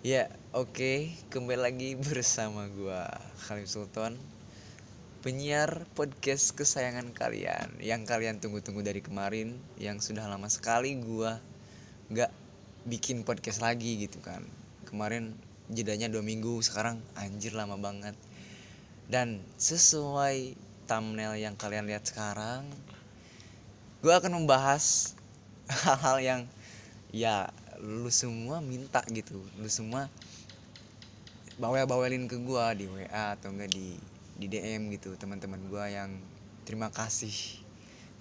Ya, oke, kembali lagi bersama gua Khalif Sultan, penyiar podcast kesayangan kalian, yang kalian tunggu-tunggu dari kemarin, yang sudah lama sekali gua nggak bikin podcast lagi gitu kan. Kemarin jedanya dua minggu, sekarang anjir lama banget. Dan sesuai thumbnail yang kalian lihat sekarang, gua akan membahas hal-hal yang ya lu semua minta gitu. Lu semua bawel-bawelin ke gua di WA atau enggak di di DM gitu teman-teman gua yang terima kasih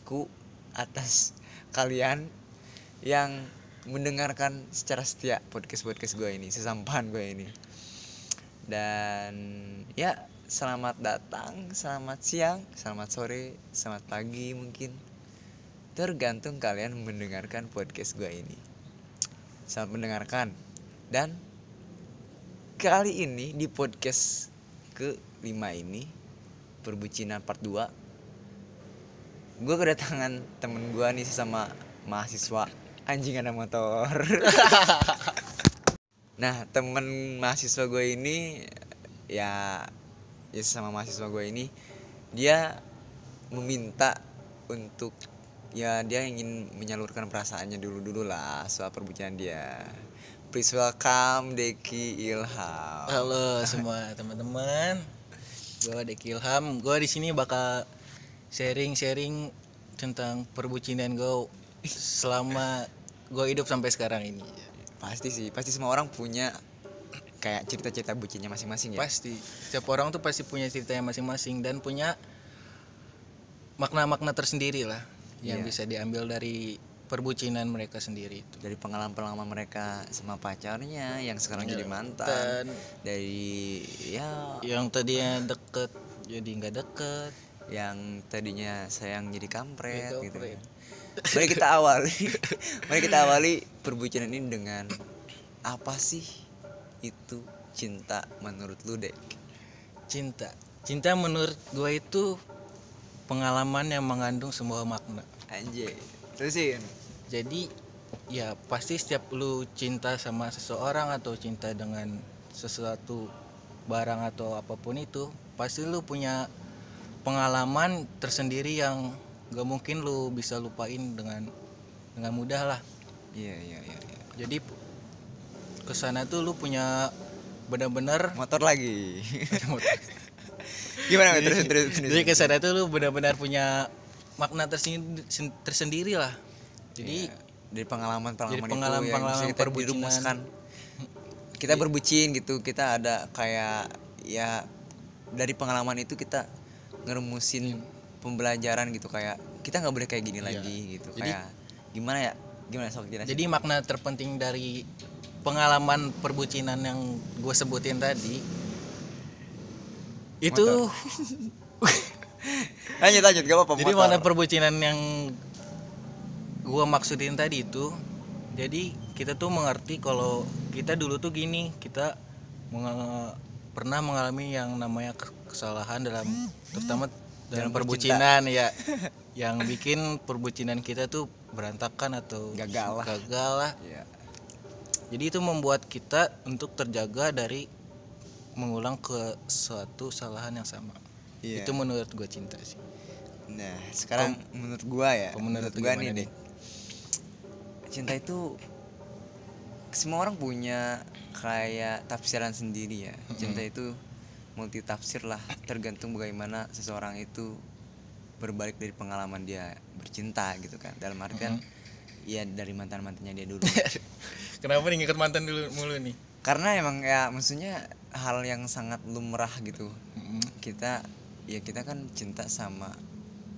ku atas kalian yang mendengarkan secara setia podcast podcast gua ini sesampahan gua ini. Dan ya selamat datang selamat siang selamat sore selamat pagi mungkin. Tergantung kalian mendengarkan podcast gua ini selamat mendengarkan. Dan kali ini di podcast ke 5 ini perbucinan part 2 gue kedatangan temen gue nih sesama mahasiswa anjing ada motor. Nah temen mahasiswa gue ini ya ya sesama mahasiswa gue ini dia meminta untuk ya dia ingin menyalurkan perasaannya dulu dulu lah soal perbucinan dia please welcome Deki Ilham Halo semua teman-teman. Gue Deki Ilham. Gue di sini bakal sharing-sharing tentang perbucinan gue selama gue hidup sampai sekarang ini. pasti sih pasti semua orang punya kayak cerita-cerita bucinnya masing-masing ya Pasti. Setiap orang tuh pasti punya ceritanya masing-masing dan punya makna-makna tersendiri lah yang Iya. bisa diambil dari perbucinan mereka sendiri itu. dari pengalaman-pengalaman mereka sama pacarnya yang sekarang jadi mantan Dan dari ya yang tadinya deket jadi nggak deket. yang tadinya sayang jadi kampret, Jadi gitu kampret. mari kita awali mari kita awali perbucinan ini dengan apa sih itu cinta menurut lu dek Cinta. Cinta menurut gue itu pengalaman yang mengandung semua makna. anjay terusin Jadi ya pasti setiap lu cinta sama seseorang atau cinta dengan sesuatu barang atau apa pun itu, pasti lu punya pengalaman tersendiri yang gak mungkin lu bisa lupain dengan dengan mudah lah. iya iya iya iya. Jadi ke sana tuh lu punya benar-benar motor lagi gimana terus terus terus Jadi ke sana tuh lu benar-benar punya makna tersendiri, tersendiri lah. Jadi Iya. dari pengalaman pengalaman Dari itu pengalaman-pengalaman yang bisa kita perbucinan. dirumuskan kita berbucin gitu kita ada kayak ya dari pengalaman itu kita ngerumusin pembelajaran gitu kayak kita nggak boleh kayak gini Iya. lagi gitu Jadi- kayak gimana ya gimana sok jelasin Jadi makna terpenting dari pengalaman perbucinan yang gue sebutin tadi itu lanjut lanjut gak apa-apa jadi motor. makna perbucinan yang gue maksudin tadi itu jadi kita tuh mengerti kalau kita dulu tuh gini kita menga- pernah mengalami yang namanya ke- kesalahan dalam terutama dalam perbucinan ya yang bikin perbucinan kita tuh berantakan atau Gagal lah. gagal lah Iya. Jadi itu membuat kita untuk terjaga dari mengulang ke suatu kesalahan yang sama. Iya. Itu menurut gue cinta sih. Nah, sekarang menurut gua ya, menurut gua gimana nih? Dek. Cinta itu semua orang punya kayak tafsiran sendiri ya. Cinta itu multi tafsir lah, tergantung bagaimana seseorang itu berbalik dari pengalaman dia bercinta gitu kan. Dalam artian ya dari mantan-mantannya dia dulu. Kenapa nih ngikut mantan dulu mulu nih? Karena emang ya maksudnya hal yang sangat lumrah gitu. Kita ya kita kan cinta sama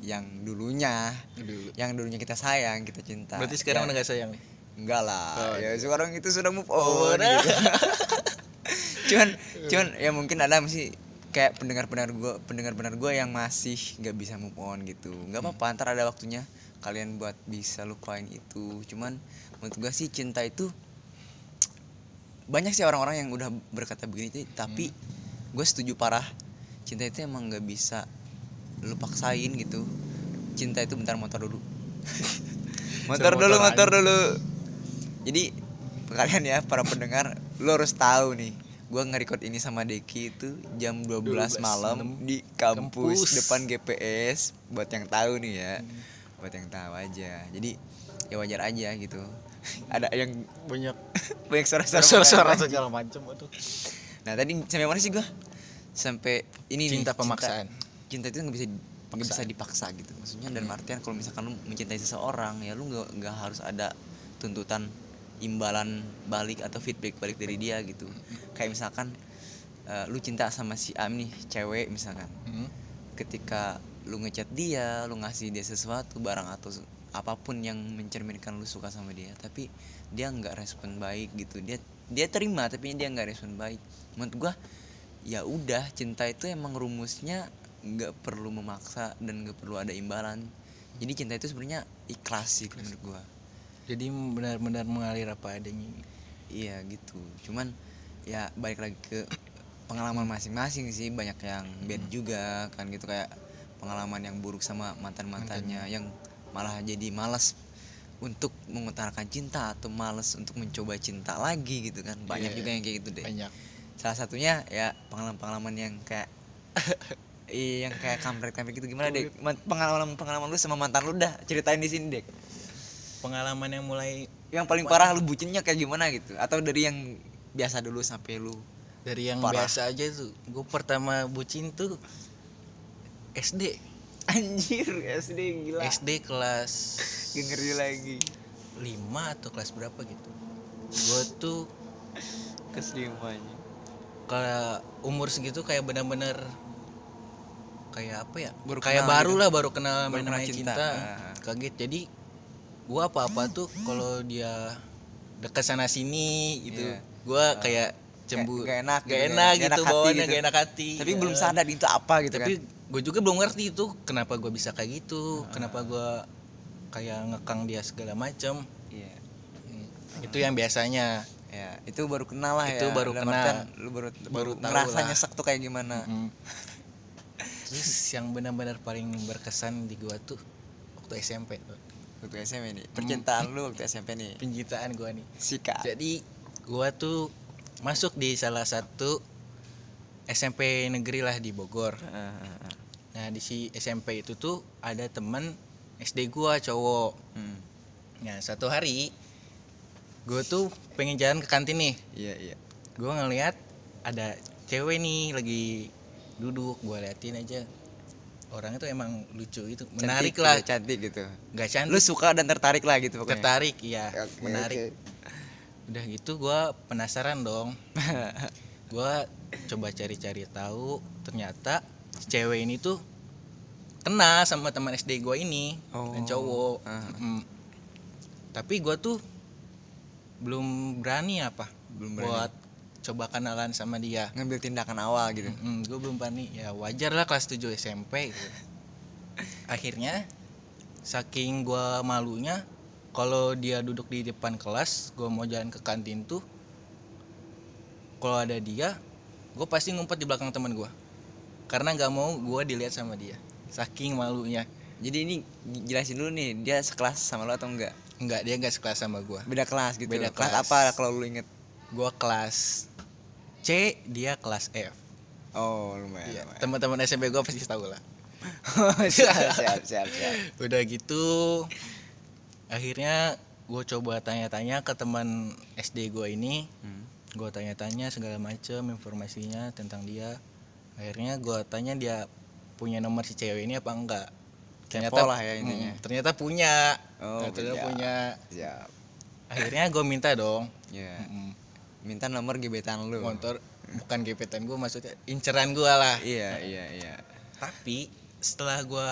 yang dulunya Dulu. yang dulunya kita sayang kita cinta Berarti sekarang Ya, udah gak sayang nih? enggak lah Oh, ya sekarang itu sudah move Oh, on udah. gitu. cuman cuman ya mungkin ada masih kayak pendengar pendengar gue pendengar pendengar gue yang masih nggak bisa move on gitu nggak apa-apa ntar ada waktunya kalian buat bisa lupain itu cuman menurut gue sih cinta itu banyak sih orang-orang yang udah berkata begini tapi gue setuju parah cinta itu emang nggak bisa lu paksain gitu. Cinta itu bentar motor dulu. Motor dulu motor motor dulu. Jadi kalian ya para pendengar lu harus tahu nih. Gua nge-record ini sama Deki itu jam 12, 12 malam di kampus, Kampus. depan GPS buat yang tahu nih ya. Buat yang tahu aja. Jadi ya wajar aja gitu ada yang banyak. banyak suara-suara suara-suara segala macam aduh nah tadi sampai mana sih gua? Sampai ini nih, cinta pemaksaan. Cinta itu nggak bisa nggak bisa dipaksa gitu maksudnya dalam Hmm. artian kalau misalkan lu mencintai seseorang ya lu nggak nggak harus ada tuntutan imbalan balik atau feedback balik dari dia gitu. Kayak misalkan eh, lu cinta sama si A nih cewek misalkan. Hmm. ketika lu ngechat dia lu ngasih dia sesuatu barang atau apa pun yang mencerminkan lu suka sama dia tapi dia nggak respon baik gitu. Dia dia terima tapi dia nggak respon baik. Menurut gua ya udah cinta itu emang rumusnya nggak perlu memaksa dan nggak perlu ada imbalan. Jadi cinta itu sebenarnya ikhlas sih menurut gua. Jadi benar-benar mengalir apa adanya. Iya gitu. Cuman ya balik lagi ke pengalaman masing-masing sih. Banyak yang bad juga kan gitu kayak pengalaman yang buruk sama mantan mantannya. yang malah jadi malas untuk mengutarakan cinta atau malas untuk mencoba cinta lagi gitu kan. Banyak Iya. juga yang kayak gitu deh. banyak. Salah satunya ya pengalaman-pengalaman yang kayak Iya yang kayak kampret kampret gitu. Gimana dek? Pengalaman pengalaman lu sama mantan lu dah. Ceritain di sini dek. Pengalaman yang mulai yang paling parah lu bucinnya kayak gimana gitu? Atau dari yang biasa dulu sampai lu dari yang Parah. biasa aja tuh. Gue pertama bucin tuh SD anjir SD gila SD kelas Gak ngeri lagi 5 atau kelas berapa gitu gue tuh keselimanya kalau umur segitu kayak benar-benar kayak apa ya Baru kayak baru gitu. lah baru kenal Baru namanya cinta. cinta, Ah. kaget jadi gua apa-apa tuh kalau dia dekat sana sini gitu Iya. gua kayak cemburu Gak- gak enak gak gitu, enak gak gitu enak hati bawaannya gitu. gak enak hati tapi Ya. belum sadar itu apa gitu tapi kan gue juga belum ngerti itu kenapa gua bisa kayak gitu kenapa gua kayak ngekang dia segala macem iya Hmm. itu yang biasanya ya itu baru kenal lah Itu ya baru Dalam kenal. lu baru Baru baru lah. nyesek tuh kayak gimana Mm. Terus yang benar-benar paling berkesan di gua tuh waktu SMP tuh. waktu SMP nih percintaan lu waktu SMP nih Pencintaan gua nih. Sika Jadi gua tuh masuk di salah satu SMP negeri lah di Bogor. Ah, ah, ah. Nah, di si SMP itu tuh ada teman SD gua cowok. Hmm. Nah, satu hari gua tuh pengen jalan ke kantin nih. iya iya. Gua ngeliat ada cewek nih lagi duduk, gua liatin aja. Orang itu emang lucu itu, menarik Cantik lah. gitu, cantik gitu. Gak cantik. Lu suka dan tertarik lah gitu pokoknya. Tertarik iya. Oke, menarik. Udah gitu gua penasaran dong. Gua coba cari-cari tahu. Ternyata cewek ini tuh kenal sama teman SD gua ini dan Oh, cowok ah. Mm. tapi gua tuh belum berani apa Belum berani. buat coba kenalan sama dia ngambil tindakan awal gitu gue belum berani ya wajar lah kelas 7 SMP gitu. akhirnya saking gua malunya kalau dia duduk di depan kelas gua mau jalan ke kantin tuh kalau ada dia gue pasti ngumpet di belakang teman gua karena nggak mau gua dilihat sama dia. Saking malunya. Jadi ini jelasin dulu nih dia sekelas sama lo atau enggak nggak dia nggak sekelas sama gua. Beda kelas gitu. Beda kelas, kelas. apa kalau lu inget? Gua kelas C dia kelas F. Oh lumayan, Iya, lumayan. teman-teman SMP gua pasti tahu lah. Siap siap siap siap. Udah gitu akhirnya gue coba tanya-tanya ke teman SD gue ini. Hmm. gue tanya-tanya segala macem informasinya tentang dia akhirnya gue tanya dia punya nomor si cewek ini apa enggak. Kepo lah ya intinya. Hmm, ternyata punya. Oh, ternyata punya. punya. Siap. Akhirnya gue minta dong. Ya Mm, minta nomor gebetan lu. Motor bukan gebetan gue maksudnya inceran gue lah. Iya iya iya. Tapi setelah gue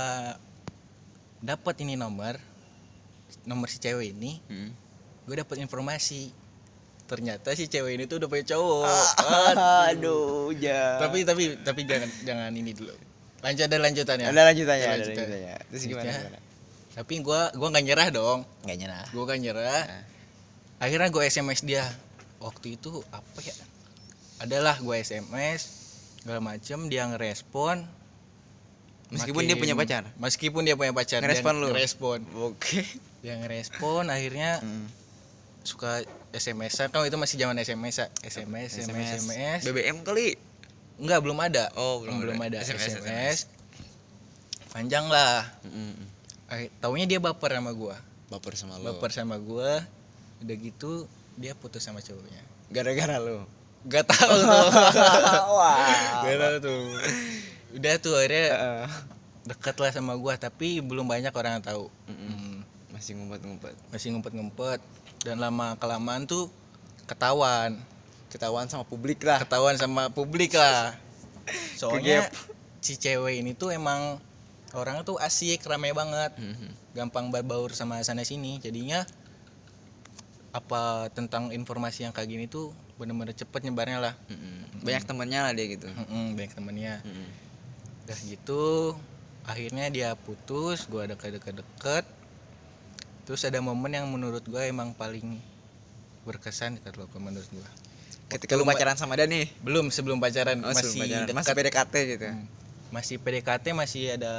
dapat ini nomor nomor si cewek ini Hmm. gue dapat informasi ternyata si cewek ini tuh udah punya cowok. Ah, aduh. ja tapi tapi tapi jangan jangan ini dulu. Lanjut ada lanjutannya? Ada lanjutannya Ada ada lanjutannya. lanjutannya. Terus gimana, Ya. gimana? tapi gue gua nggak nyerah dong. Nggak nyerah. Gue gak nyerah. Nah. akhirnya gue sms dia. Waktu itu apa ya? Adalah gue sms segala macem dia ngerespon. Meskipun dia Makin- punya pacar? Meskipun dia punya pacar Ngerespon dia lu? ngerespon. Oke. Dia ngerespon akhirnya Hmm. suka SMS-an kan itu masih zaman SMS SMS SMS SMS BBM kali? Enggak belum ada. Oh, belum belum ada. ada. SMS, SMS, panjang lah. Mm-mm. Eh, taunya dia baper sama gua. Baper sama lo. Baper sama gua. Udah gitu dia putus sama cowoknya. Gara-gara lo? Gak tahu tuh. Wah. Gak tahu tuh. Udah tuh akhirnya Heeh. deket lah sama gua tapi belum banyak orang yang tahu. Mm-mm. Hmm, masih ngumpet-ngumpet. Masih ngumpet-ngumpet dan lama kelamaan tuh ketahuan. Ketahuan sama publik lah. Ketahuan sama publik lah. Soalnya si cewek ini tuh emang orangnya tuh asik rame banget. Mhm. gampang berbaur sama sana sini. Jadinya apa tentang informasi yang kayak gini tuh bener-bener cepet nyebarnya lah. Mm-mm. banyak temennya lah dia gitu. Mm-mm, banyak temennya. Mm-mm. udah gitu akhirnya dia putus gua deket-deket-deket terus ada momen yang menurut gua emang paling berkesan kalau menurut gua. Ketika lu pacaran sama dia nih? Belum sebelum pacaran. Oh, masih sebelum pacaran. dekat. Masih PDKT gitu Hmm. masih PDKT masih ada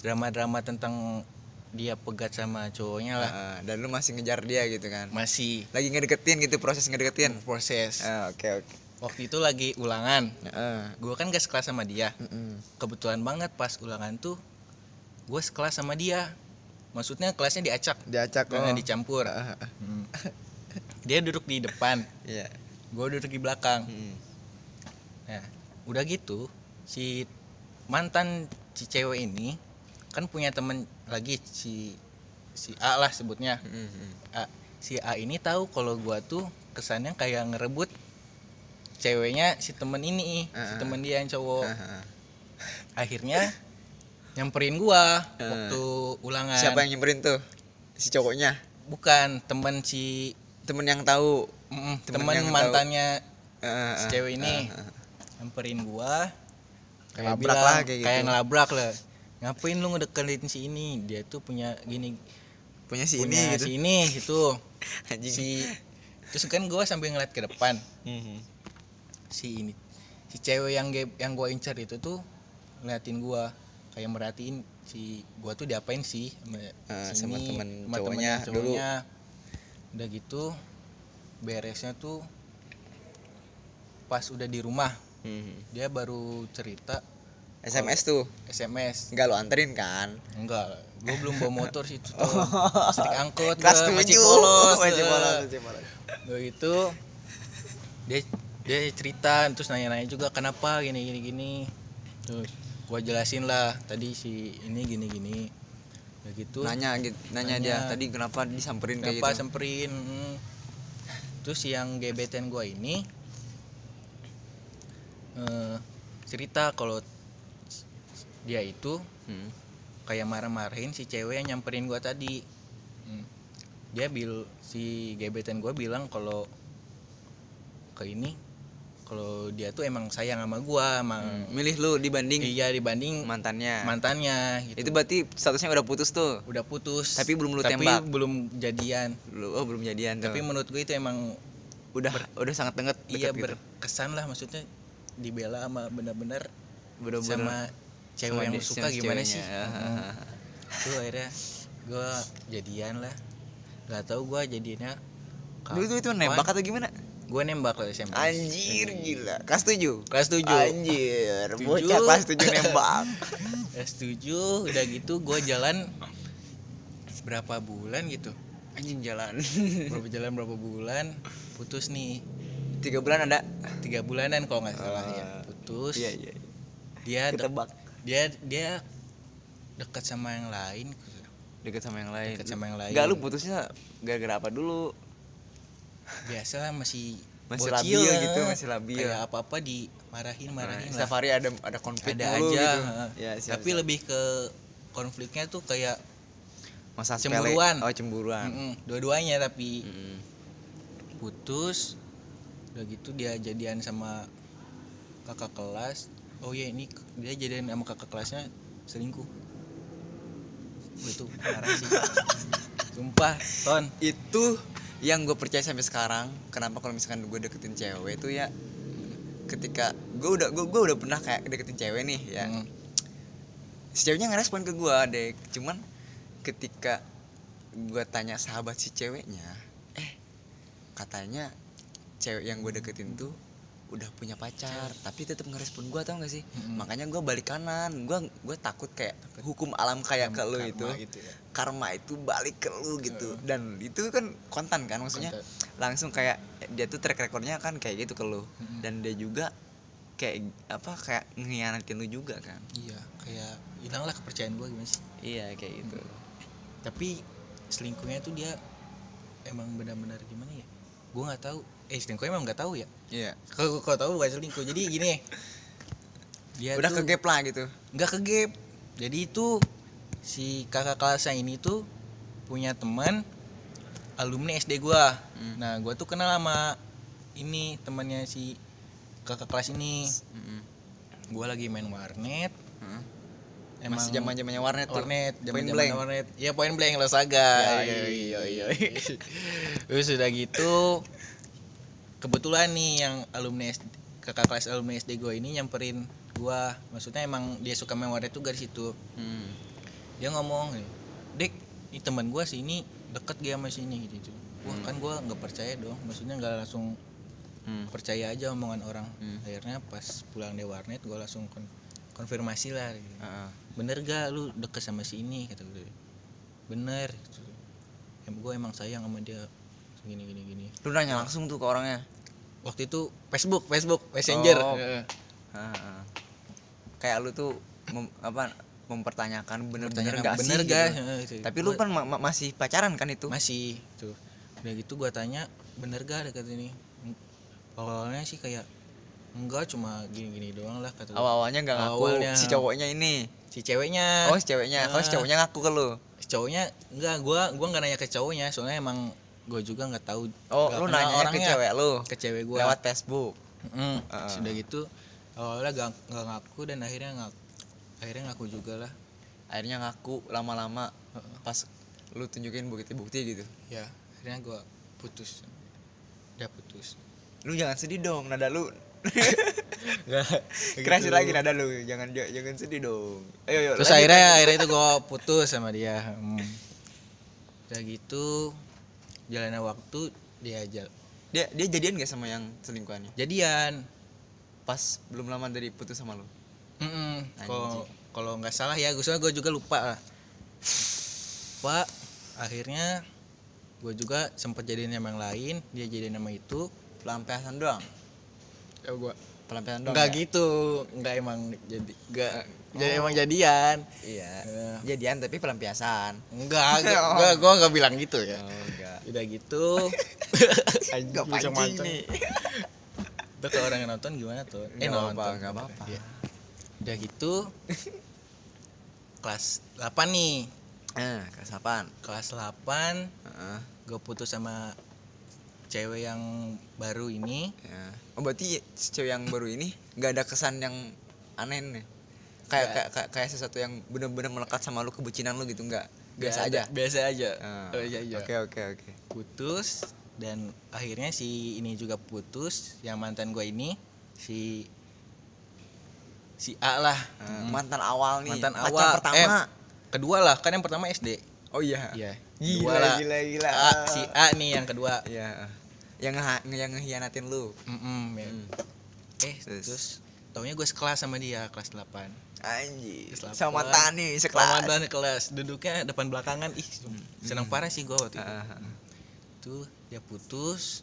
drama-drama tentang dia pegat sama cowoknya lah. Heeh, dan lu masih ngejar dia gitu kan? Masih. Lagi ngedeketin gitu proses ngedeketin? Proses. Ah, oke oke. Waktu itu lagi ulangan. Heeh. gue kan gak sekelas sama dia. Mm-mm. kebetulan banget pas ulangan tuh gue sekelas sama dia maksudnya kelasnya diacak diacak karena oh. dicampur Ah, ah, ah. Hmm. dia duduk di depan iya gue duduk di belakang Mm-mm. nah udah gitu si mantan si cewek ini kan punya temen lagi si si A lah sebutnya Mm-mm. A. si A ini tahu kalau gua tuh kesannya kayak ngerebut ceweknya si temen ini si Ah, ah. temen dia yang cowok ah. akhirnya nyamperin gua Ah. waktu ulangan. siapa yang nyemperin tuh? Si cowoknya? Bukan temen si temen yang tahu. Mm, Temen temen yang tahu. mantannya Ah, si cewek ini. ah, ah. nyamperin gua. Kayak Ngelabrak bilang lah kayak gitu. kayak ngelabrak lah. Ngapain lu ngedeketin si ini? Dia tuh punya gini. Punya si punya ini gitu. si ini gitu. Si terus kan gua sambil ngeliat ke depan. Mhm. si ini. Si cewek yang ge- yang gua incar itu tuh ngeliatin gua kayak merhatiin si gua tuh diapain sih? Sama, Ah, si sama temen sama cowoknya temen dulu. cowoknya. udah gitu beresnya tuh pas udah di rumah. Mhm. dia baru cerita SMS tuh? SMS enggak lo anterin kan? Enggak gue belum bawa motor sih itu tuh. Sedikit angkot kelas masih tujuh. polos masih polos masih polos. Udah itu dia dia cerita terus nanya-nanya juga kenapa gini gini gini? Terus gua jelasin lah tadi si ini gini gini udah gitu nanya gitu nanya, dia Nanya. tadi kenapa disamperin kayak kenapa gitu semperin mm. terus yang gebetan gua ini eh, cerita kalau dia itu Hmm. kayak marah-marahin si cewek yang nyamperin gua tadi Hmm. dia bil si gebetan gua bilang kalau ke ini kalau dia tuh emang sayang sama gua emang Hmm. milih lu dibanding iya dibanding mantannya mantannya gitu. itu berarti statusnya udah putus tuh udah putus Tapi belum lu tapi tembak. belum jadian lu oh belum jadian tuh tapi menurut gue itu emang udah udah sangat deket iya gitu. berkesan lah maksudnya dibela sama bener-bener sama cewek yang dia- lu suka sama gimana ceweknya. sih Hmm. tuh akhirnya gue jadian lah nggak tahu gue jadinya Dulu tuh itu nembak atau gimana? Gue nembak loh SMP Anjir gila. Kelas 7. kelas 7 Anjir, Tujuh. bocah kelas 7 nembak. kelas 7 udah gitu gue jalan berapa bulan gitu Anjing jalan. berapa jalan berapa bulan putus nih Tiga bulan ada. tiga bulanan kalau nggak salah ya Ah. putus Iya, iya. dia dek- Ketebak. dia dia dekat sama yang lain Deket sama yang lain. dekat sama yang lain Enggak lu putusnya gara-gara apa dulu? Biasa masih Masih bocil labil lah. gitu, masih labil. kayak apa apa dimarahin marahin Nah, lah setiap hari ada ada konflik ada mulu aja gitu. Ya, siap, tapi siap. lebih ke konfliknya tuh kayak masa cemburuan. Oh, cemburuan. mm-mm, dua-duanya tapi Mm-mm. putus udah gitu dia jadian sama kakak kelas oh ya ini dia jadian sama kakak kelasnya selingkuh itu parah sih sumpah ton Itu yang gue percaya sampai sekarang. Kenapa kalau misalkan gue deketin cewek itu ya ketika gue udah gue, udah pernah kayak deketin cewek nih ya. Mm, si ceweknya ngerespon ke gue deh cuman ketika gue tanya sahabat si ceweknya eh katanya cewek yang gue deketin tuh udah punya pacar tapi tetap ngerespon gue tau gak sih? Mm-mm. makanya gue balik kanan. Gue gue takut kayak hukum alam kayak ke lu itu. gitu ya. karma itu balik ke lu gitu. Dan itu kan kontan kan maksudnya Konten. langsung kayak dia tuh track recordnya kan kayak gitu ke lu. Mm-mm. dan dia juga kayak apa kayak ngianatin lu juga kan. Iya kayak hilanglah kepercayaan gue gimana sih? Iya kayak gitu. Tapi selingkuhnya tuh dia emang benar-benar gimana ya? Gue nggak tahu eh selingkuh emang nggak tahu ya? Iya. Kalau kau tahu bukan selingkuh jadi gini. Dia udah tuh ke gap lah gitu. Nggak ke gap jadi itu si kakak kelasnya ini tuh punya teman alumni SD gua. Hmm. nah gua tuh kenal sama ini temannya si kakak kelas ini. Mm-mm. gua lagi main warnet. Heeh. emang masih zaman zamannya warnet tuh? warnet zaman blank. warnet. Ya point blank lo saga Ya, iya, iya, terus udah gitu kebetulan nih yang alumni SD, kakak kelas alumni SD gue ini nyamperin gua maksudnya emang dia suka main warnet tuh dari situ Hmm. dia ngomong dek ini teman gua sih ini deket gak sama sini gitu wah Hmm. kan gua nggak percaya dong maksudnya nggak langsung Hmm. percaya aja omongan orang Hmm. akhirnya pas pulang di warnet gua langsung kon- konfirmasi lah gitu. Heeh. bener gak lu deket sama si ini kata gue bener gitu. em gue emang sayang sama dia gini gini gini lu nanya langsung tuh ke orangnya waktu itu Facebook Facebook Messenger Oh. Heeh. Heeh. kayak lu tuh mem- apa mempertanyakan bener-bener gak bener sih gak gitu. Heeh, gitu. tapi lu kan ma- ma- masih pacaran kan itu masih tuh udah gitu gua tanya bener gak deket ini awalnya sih kayak enggak cuma gini-gini doang lah kata gua. awal-awalnya nggak ngaku Awalnya. si cowoknya ini si ceweknya oh si ceweknya kalau si Ah. cowoknya ngaku ke lu si cowoknya enggak gua gua nggak nanya ke cowoknya soalnya emang gua juga nggak tahu oh nggak lu nanya ke cewek lu? Ke cewek gua. Lewat Facebook? Mm, Ah. sudah gitu awalnya gak, nggak ngaku dan akhirnya ngaku akhirnya ngaku juga lah. Akhirnya ngaku lama-lama pas lu tunjukin bukti-bukti gitu? Ya akhirnya gua putus. Udah putus. Lu jangan sedih dong nada lu. Enggak. kerasi lagi nada lu jangan jangan sedih dong. Ayo ayo terus lanjut, akhirnya akhirnya itu gue putus sama dia hmm. udah gitu jalannya waktu dia aja dia dia jadian gak sama yang selingkuhannya? Jadian. Pas belum lama dari putus sama lu? Mm-mm. kalau kalau nggak salah ya gue gue juga lupa lah. Pak akhirnya gue juga sempat jadiin sama yang lain dia jadiin sama itu. Pelampiasan doang? Ya gue pelampiasan doang nggak ya? gitu. Nggak emang jadi nggak jadi oh. emang jadian iya Eh. jadian tapi pelampiasan enggak Oh. gue gue nggak bilang gitu ya oh enggak udah gitu Nggak Bisa pancing nih Udah kalau orang yang nonton gimana tuh? Eh Nggak nonton. apa-apa, nggak apa-apa. Iya. Udah gitu kelas 8 nih. eh kelas apaan Kelas 8 Heeh, gue putus sama cewek yang baru ini. ya. oh berarti cewek yang baru ini nggak ada kesan yang aneh nih kayak Nggak. kayak kayak, kayak sesuatu yang bener-bener melekat sama lu kebucinan lu gitu nggak biasa aja Biasa aja. Ah, Oh, iya, iya. oke oke oke Putus dan akhirnya si ini juga putus yang mantan gue ini si si A lah. Eh, Mm. mantan awal nih Mantan pacar awal. pertama Kedua lah, kan yang pertama SD. oh iya Iya. gila lah. gila gila A, si A nih yang kedua. Iya. Yang nge yang ngehianatin lu. Mm-mm, ya. Hmm. Eh, Terus? terus, taunya gue sekelas sama dia, kelas 8 Kelas Sama. Tani sekelas. Mantan kelas, duduknya depan belakangan, ih seneng parah sih gue waktu itu. Ah, ah, ah. Tuh, dia putus,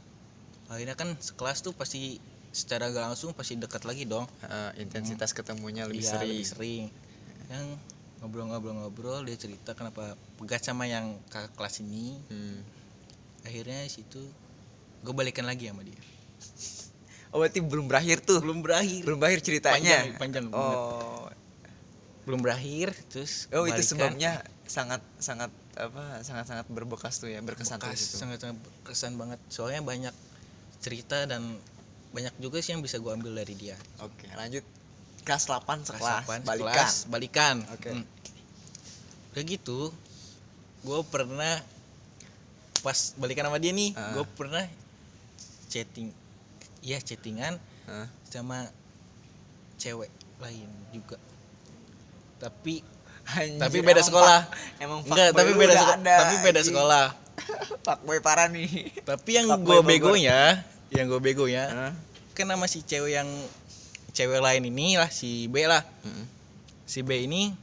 akhirnya kan sekelas tuh pasti secara gak langsung pasti dekat lagi dong. Ah, intensitas ketemunya lebih Iya, sering. lebih sering. Yang ngobrol-ngobrol-ngobrol, dia cerita kenapa pegat sama yang kakak kelas ini. Hmm. Akhirnya situ gue balikan lagi sama dia. Oh, berarti belum berakhir tuh. Belum berakhir. Belum berakhir ceritanya. Panjang, panjang banget. Belum berakhir, terus Oh, itu balikan. sebabnya sangat sangat apa? Sangat-sangat berbekas tuh ya, berkesan tuh bekas gitu. sangat sangat berkesan banget soalnya banyak cerita dan banyak juga sih yang bisa gue ambil dari dia Oke, lanjut. Kelas 8 Kelas sekelas, 8, balikan. sekelas, balikan Oke. Hmm. udah gitu gue pernah pas balikan sama dia nih Ah. gue pernah chatting ya chattingan Hah? sama cewek lain juga tapi Anjir, tapi beda emang sekolah fa- Emang enggak fuckboy tapi beda sekolah ada, tapi beda anjing. sekolah Fuckboy parah nih. tapi yang gue begonya yang gue begonya Hah? kan nama si cewek yang cewek lain ini lah si B lah Mm-mm. si B ini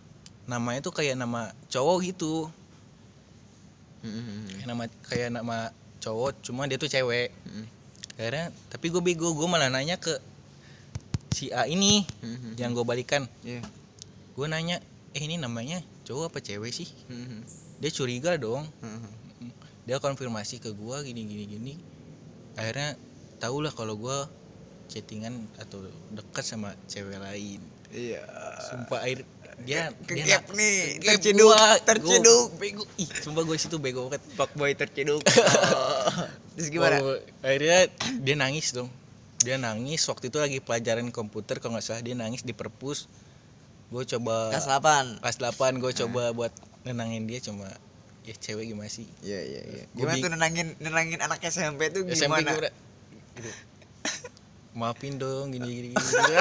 namanya tuh kayak nama cowok gitu Mm-mm. kayak nama kayak nama cowok cuma dia tuh cewek Mm-mm. akhirnya tapi gue bego gue malah nanya ke si A ini Mm-mm. yang gue balikan Iya. Gue nanya eh ini namanya cowok apa cewek sih Mm-mm. dia curiga dong Mm-mm. dia konfirmasi ke gua gini gini gini akhirnya tau lah kalau gua chattingan atau dekat sama cewek lain Iya. sumpah air dia Ke- dia kegap nih, kegap terciduk, gua. terciduk. Gua bego ih sumpah gue situ bego banget Fuckboy terciduk. Oh. Terus gimana? Gua- akhirnya dia nangis dong dia nangis waktu itu lagi pelajaran komputer kalau nggak salah dia nangis di perpus gue coba Kelas 8. kelas 8 gue coba buat nenangin dia cuma ya cewek gimana sih Iya iya iya. Gimana tuh nenangin nenangin anak SMP tuh SMP gimana? gimana? Gitu. Maafin dong gini gini gini.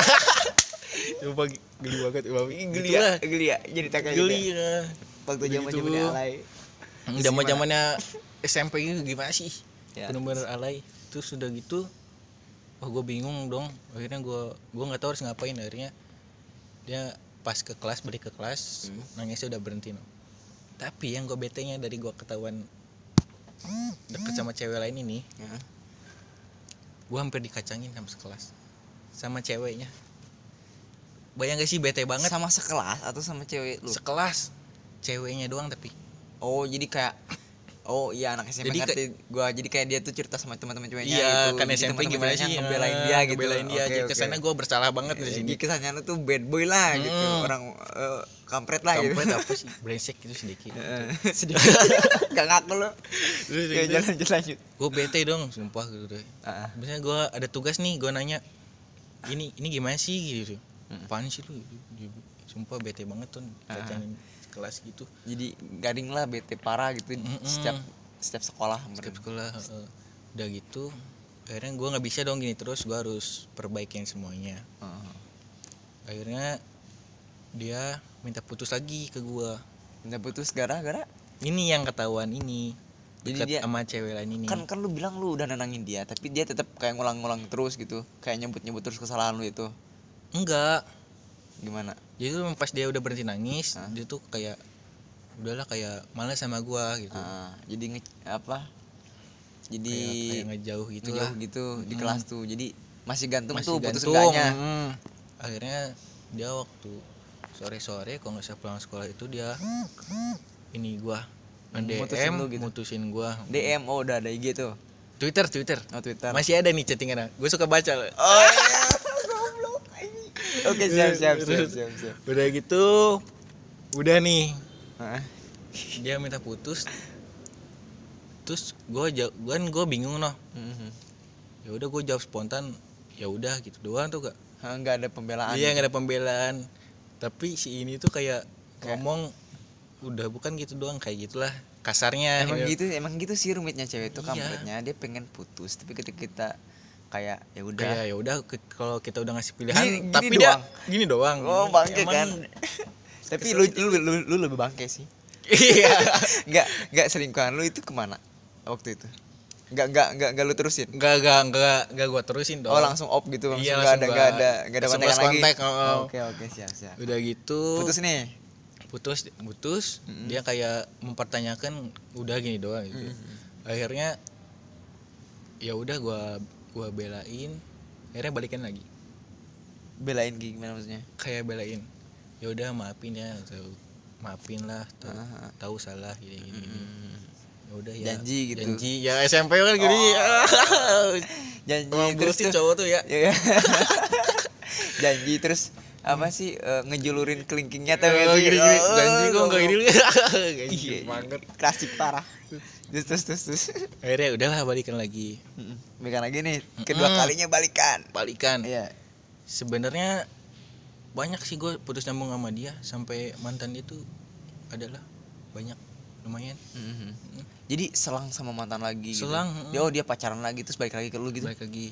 Coba geli banget maafin. Geli ya, geli ya. Jadi tak kayak Geli gitu. ya. Waktu zaman zamannya alay. Zaman zamannya SMP itu gimana sih? Ya. Bener-bener alay. Terus sudah gitu, wah gue bingung dong. Akhirnya gue gue nggak tahu harus ngapain. Akhirnya dia pas ke kelas balik ke kelas Hmm. nangisnya udah berhenti no. Tapi yang gue betenya dari gue ketahuan deket sama cewek lain ini, Ya. gue hampir dikacangin sama sekelas sama ceweknya bayang gak sih bete banget Sama sekelas atau sama cewek lu? sekelas ceweknya doang tapi Oh, jadi kayak Oh iya anak SMP Jadi ngerti gua jadi kayak dia tuh cerita sama teman-teman ceweknya iya gitu. kan Jadi SMP gimana sih ngebelain Ah, dia gitu. ngebelain dia Oke, jadi oke. kesannya gue bersalah banget di Eh, sini kesannya tuh bad boy lah gitu. Hmm. Orang eh, kampret lah gitu. kampret apa sih brengsek gitu sedikit Eh, Sedikit. Gak ngaku lu. Ya jalan lanjut lanjut. gue bete dong sumpah gitu deh Ah, biasanya gue ada tugas nih gue nanya ini ini gimana sih gitu Hmm. apaan sih lu sumpah bete banget tuh Ah. kacangin kelas gitu. Jadi garing lah bete parah gitu. Mm-mm. setiap setiap sekolah setiap sekolah heeh. udah gitu akhirnya gue nggak bisa dong gini terus gue harus perbaikin semuanya. Heeh. akhirnya dia minta putus lagi ke gue Minta putus gara-gara? Ini yang ketahuan ini Jadi dia- sama cewek lain ini. kan kan lu bilang lu udah nenangin dia tapi dia tetap kayak ngulang-ngulang terus gitu. Kayak nyebut-nyebut terus kesalahan lu itu. Enggak. Gimana jadi tuh pas dia udah berhenti nangis Hah? dia tuh kayak udahlah kayak malas sama gue gitu Ah, jadi nge apa jadi kayak, kayak ngejauh gitu ngejauh lah gitu di Mm. kelas tuh jadi masih gantung masih tuh putus gantung enggaknya mm. akhirnya dia waktu sore-sore kalau nggak salah pulang sekolah itu dia ini gua Mutusin nge-DM lu gitu? mutusin gua DM oh udah ada IG tuh Twitter Twitter oh Twitter masih ada nih chattingan gue suka baca loh. oh iya. oke siap siap siap siap siap udah gitu udah nih Hah? dia minta putus terus gue jawab kan gue bingung noh Mhm. ya udah gue jawab spontan ya udah gitu doang tuh kak nggak ada pembelaan Iya nggak ada pembelaan. Tapi si ini tuh kayak Kayak- ngomong udah bukan gitu doang kayak gitulah kasarnya. emang Ya. gitu emang gitu sih rumitnya cewek itu Iya. kampretnya dia pengen putus tapi ketika kita kayak ya udah Kayak ya udah kalau kita udah ngasih pilihan Gini- gini tapi doang. dia gini doang. oh bangke Emang- kan tapi lu, lu lu lu lebih bangke sih Iya. nggak nggak selingkuhan lu itu ke mana waktu itu nggak nggak nggak nggak lu terusin Enggak enggak enggak enggak gua terusin dong. oh langsung off gitu langsung Iya, nggak ada nggak ada nggak ada kontak lagi kontak, oh. oke oke siap siap Udah gitu putus nih putus putus Mm-mm. dia kayak mempertanyakan udah gini doang gitu. Mm-mm. Akhirnya ya udah gua gua belain akhirnya balikan lagi. belain gimana maksudnya? Kayak belain ya udah maafin ya atau maafin lah tahu, Ah, tahu salah gini gini, gini. mm. ya udah ya. Janji gitu. janji. Ya SMP kan gini. Janji emang terus. tuh cowok tuh ya. Ya, ya. janji terus apa sih eh, ngejulurin kelingkingnya tuh Oh, gini, gini. Oh, janji kok nggak gini. Iya, banget klasik parah. Terus terus terus, terus. akhirnya udahlah balikan lagi. Balikan lagi nih. Kedua Mm-mm. kalinya balikan. Balikan. Iya. Sebenarnya banyak sih gue putus nyambung sama dia sampai mantan dia tuh adalah banyak lumayan. Mhm. jadi selang sama mantan lagi gitu. Selang, dia oh dia pacaran lagi terus balik lagi ke lu gitu? Balik lagi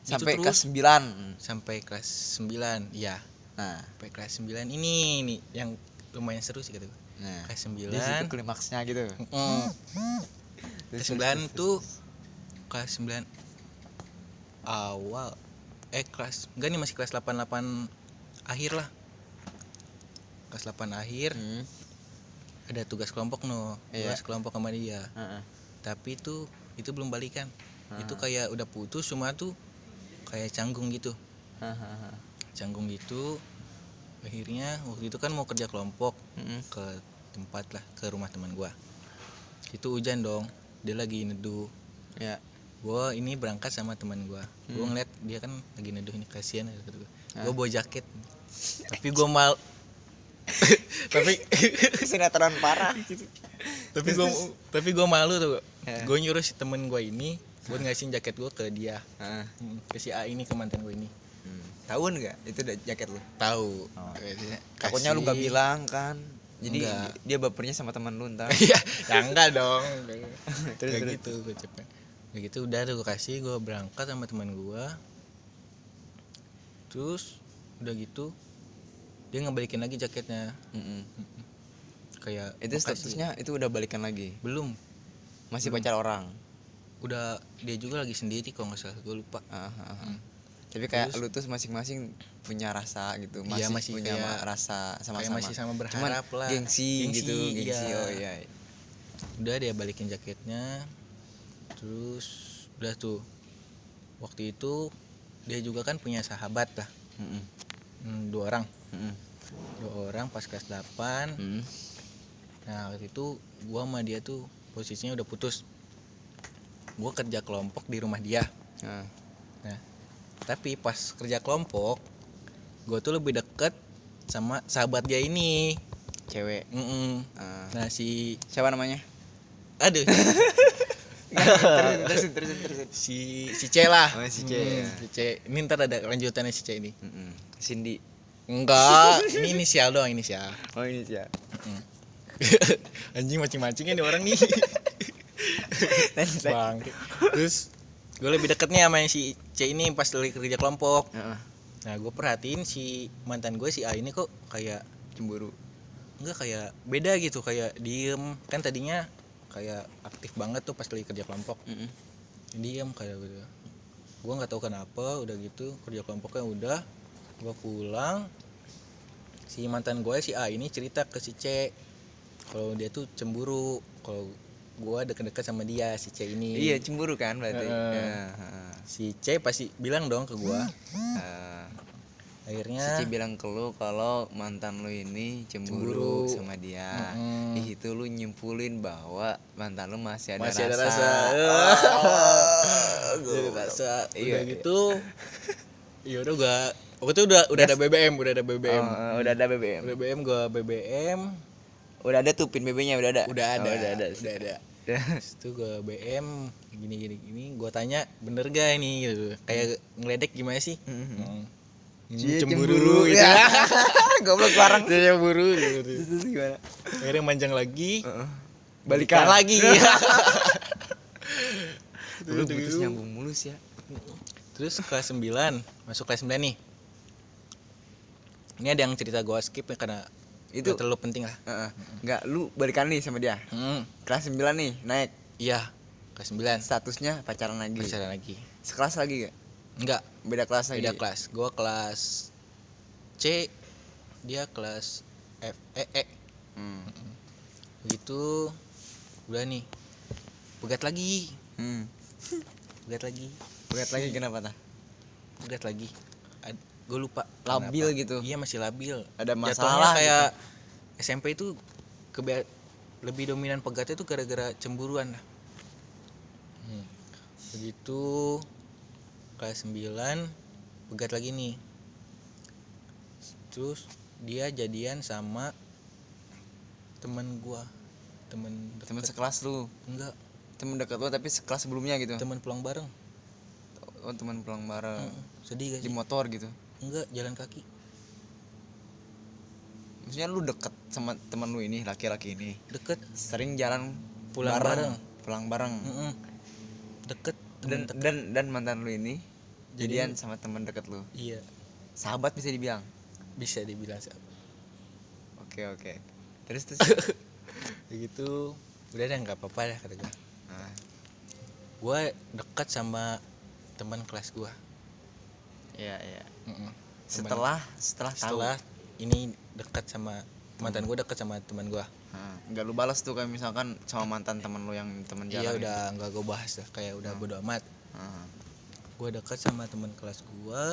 sampai Itu kelas terus 9 sampai kelas 9 ya nah. Sampai kelas 9 ini nih yang lumayan seru sih kata gue nah. Kelas di situ 9 klimaksnya gitu. Mm. kelas Terus, 9 terus, tuh kelas 9 awal. Eh kelas enggak nih masih kelas 8 8 akhir lah. Kelas 8 akhir Hmm. ada tugas kelompok no. Iya. tugas kelompok sama dia. Heeh. tapi itu itu belum balikan. Itu Ah. kayak udah putus cuma tuh kayak canggung gitu canggung gitu akhirnya waktu itu kan mau kerja kelompok Mm-mm. ke tempat lah ke rumah teman gua itu hujan dong dia lagi neduh Ya. gua ini berangkat sama teman gua gua Hmm. ngeliat dia kan lagi neduh ini kasihan kata gua Ah. gua bawa jaket tapi gua mal tapi Sinetron parah. tapi gua tapi gua malu tuh Ya. gua nyuruh si temen gua ini buat ngasihin jaket gua ke dia Heeh. Hmm, ke si A ini ke mantan gua ini Hmm. Tahuan nggak itu jaket lu? tahu Oh. Takutnya lu gak bilang kan. Jadi Enggak. dia bapernya sama teman lu ntar. Iya, ya enggak dong. Terus, terus. gitu gue cepet. Kayak gitu udah tuh gue kasih gue berangkat sama teman gue. Terus udah gitu dia ngebalikin lagi jaketnya Mm-mm. kayak Itu statusnya itu udah balikan lagi. belum Masih Belum. pacar orang. Udah dia juga lagi sendiri kalau nggak salah gue lupa Ah, ah, ah. Hmm. Tapi kayak Terus? lu tuh masing-masing punya rasa gitu, masih, Iya, masih punya kayak- rasa sama-sama. masih sama Cuman berharap lah gengsi, Gengsi, gitu, gengsi. iya. Oh iya. udah dia balikin jaketnya terus udah tuh waktu itu dia juga kan punya sahabat lah Mm-mm. Hmm, dua orang Mm-mm. dua orang pas kelas 8 Mm. Nah waktu itu gua sama dia tuh posisinya udah putus. Gua kerja kelompok di rumah dia. Ah. Nah tapi pas kerja kelompok, gua tuh lebih deket sama sahabat dia ini. Cewek. Mm-mm. Ah. Nah si, Siapa namanya? aduh, si si C lah. Oh, si C, Hmm, ya. si C. Ini ntar ada lanjutannya si C ini. Mm-mm. Cindy. Enggak, ini inisial doang inisial. Oh ini sih ya. Mm. Anjing mancing-mancingnya nih orang nih. Bang. Terus gue lebih deketnya sama yang si C ini pas lagi kerja kelompok. Heeh. Nah gue perhatiin si mantan gue si A ini kok kayak Cemburu. enggak kayak beda gitu kayak diem kan tadinya kayak aktif banget tuh pas lagi kerja kelompok Mm-mm. diem kayak gitu gue nggak tahu kenapa udah gitu kerja kelompoknya udah gue pulang si mantan gue si A ini cerita ke si C kalau dia tuh cemburu kalau gue deket-deket sama dia si C ini Iya cemburu kan berarti. Ya, heeh. si C pasti bilang dong ke gue Eh, akhirnya Si Ci bilang ke lu kalau mantan lu ini Cemburu. cemburu, sama dia. Mm-mm. Di situ lu nyimpulin bahwa mantan lu masih ada Masih ada rasa. rasa. Oh, rasa Iya, udah iya. gitu ya udah gua waktu itu udah udah ada BBM udah ada BBM Oh, oh, udah ada BBM. BBM gua BBM Udah ada tuh pin BB-nya udah ada. udah ada Oh, udah ada. udah ada Udah. Terus itu gua BM gini gini gini gua tanya bener gak ini gitu kayak ngeledek gimana sih Mhm. Hmm. Cie, cemburu, gitu Ya. Goblok bareng. Dia cemburu gitu. Terus terus gimana? akhirnya manjang lagi Heeh. balikan lagi Lu putus nyambung mulus ya. terus kelas 9 masuk kelas 9 nih ini ada yang cerita gua skip ya karena itu terlalu penting lah Heeh. Enggak, lu balikan nih sama dia. hmm. Kelas 9 nih, naik. iya kelas 9 Statusnya pacaran lagi. pacaran lagi Sekelas lagi gak? enggak Beda kelas lagi. beda kelas gua kelas C dia kelas F E E Hmm. begitu udah nih pegat lagi Hmm. pegat lagi Lihat lagi kenapa tah? pegat lagi gue lupa Labil kenapa. gitu. iya masih labil Ada Jatuhnya masalah kayak SMP itu kebe lebih dominan pegatnya tuh gara-gara cemburuan lah Hmm. begitu kelas 9 pegat lagi nih terus dia jadian sama temen gua temen gitu. Temen deket. sekelas lu. enggak Temen dekat lu tapi sekelas sebelumnya gitu. temen pulang bareng Oh, teman pulang bareng. Heeh. sedih gak Di sih motor gitu. Enggak jalan kaki Maksudnya lu deket sama temen lu ini, laki-laki ini. deket Sering jalan Pulang bareng. Pulang bareng. Mm-mm. deket Dan deket. dan dan mantan lu ini Jadian- jadian sama teman dekat lu. iya Sahabat bisa dibilang. bisa dibilang siapa Oke, oke. Terus terus begitu udah deh nggak apa-apa dah kata gue Ah, gue dekat sama teman kelas gue iya iya Mm-mm. setelah setelah tahu. setelah ini dekat sama mantan gue dekat sama teman gue Ah, nggak lu balas tuh kayak misalkan sama mantan temen lu yang temen jalan iya udah nggak gue bahas lah kayak udah bodo amat. Ah, gue dekat sama teman kelas gue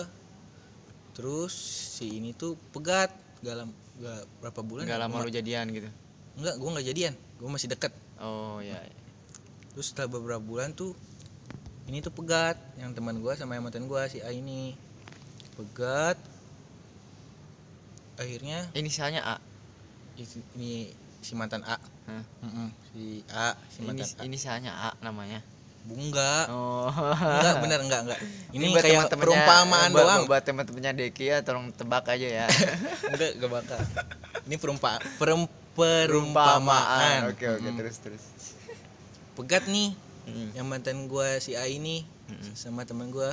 terus si ini tuh pegat gak, lam, gak berapa bulan nggak ya, lama lu jadian gitu? Enggak gue nggak jadian gue masih deket oh iya iya. terus setelah beberapa bulan tuh ini tuh pegat yang teman gue sama yang mantan gue si A ini pegat. Akhirnya inisialnya A. Ini si mantan A. Hah? Mm-mm, si A si mantan Inis, A. inisialnya A namanya. Enggak oh. Enggak bener enggak enggak. Ini, buat kayak teman-temannya- perumpamaan buat, doang. buat teman-temannya Deki ya tolong tebak aja ya. Enggak enggak bakal. Ini perumpa perum, perumpamaan. Oke oke Mm-mm. terus terus. Pegat nih Mm. yang mantan gua si A ini Mm-mm. sama teman gua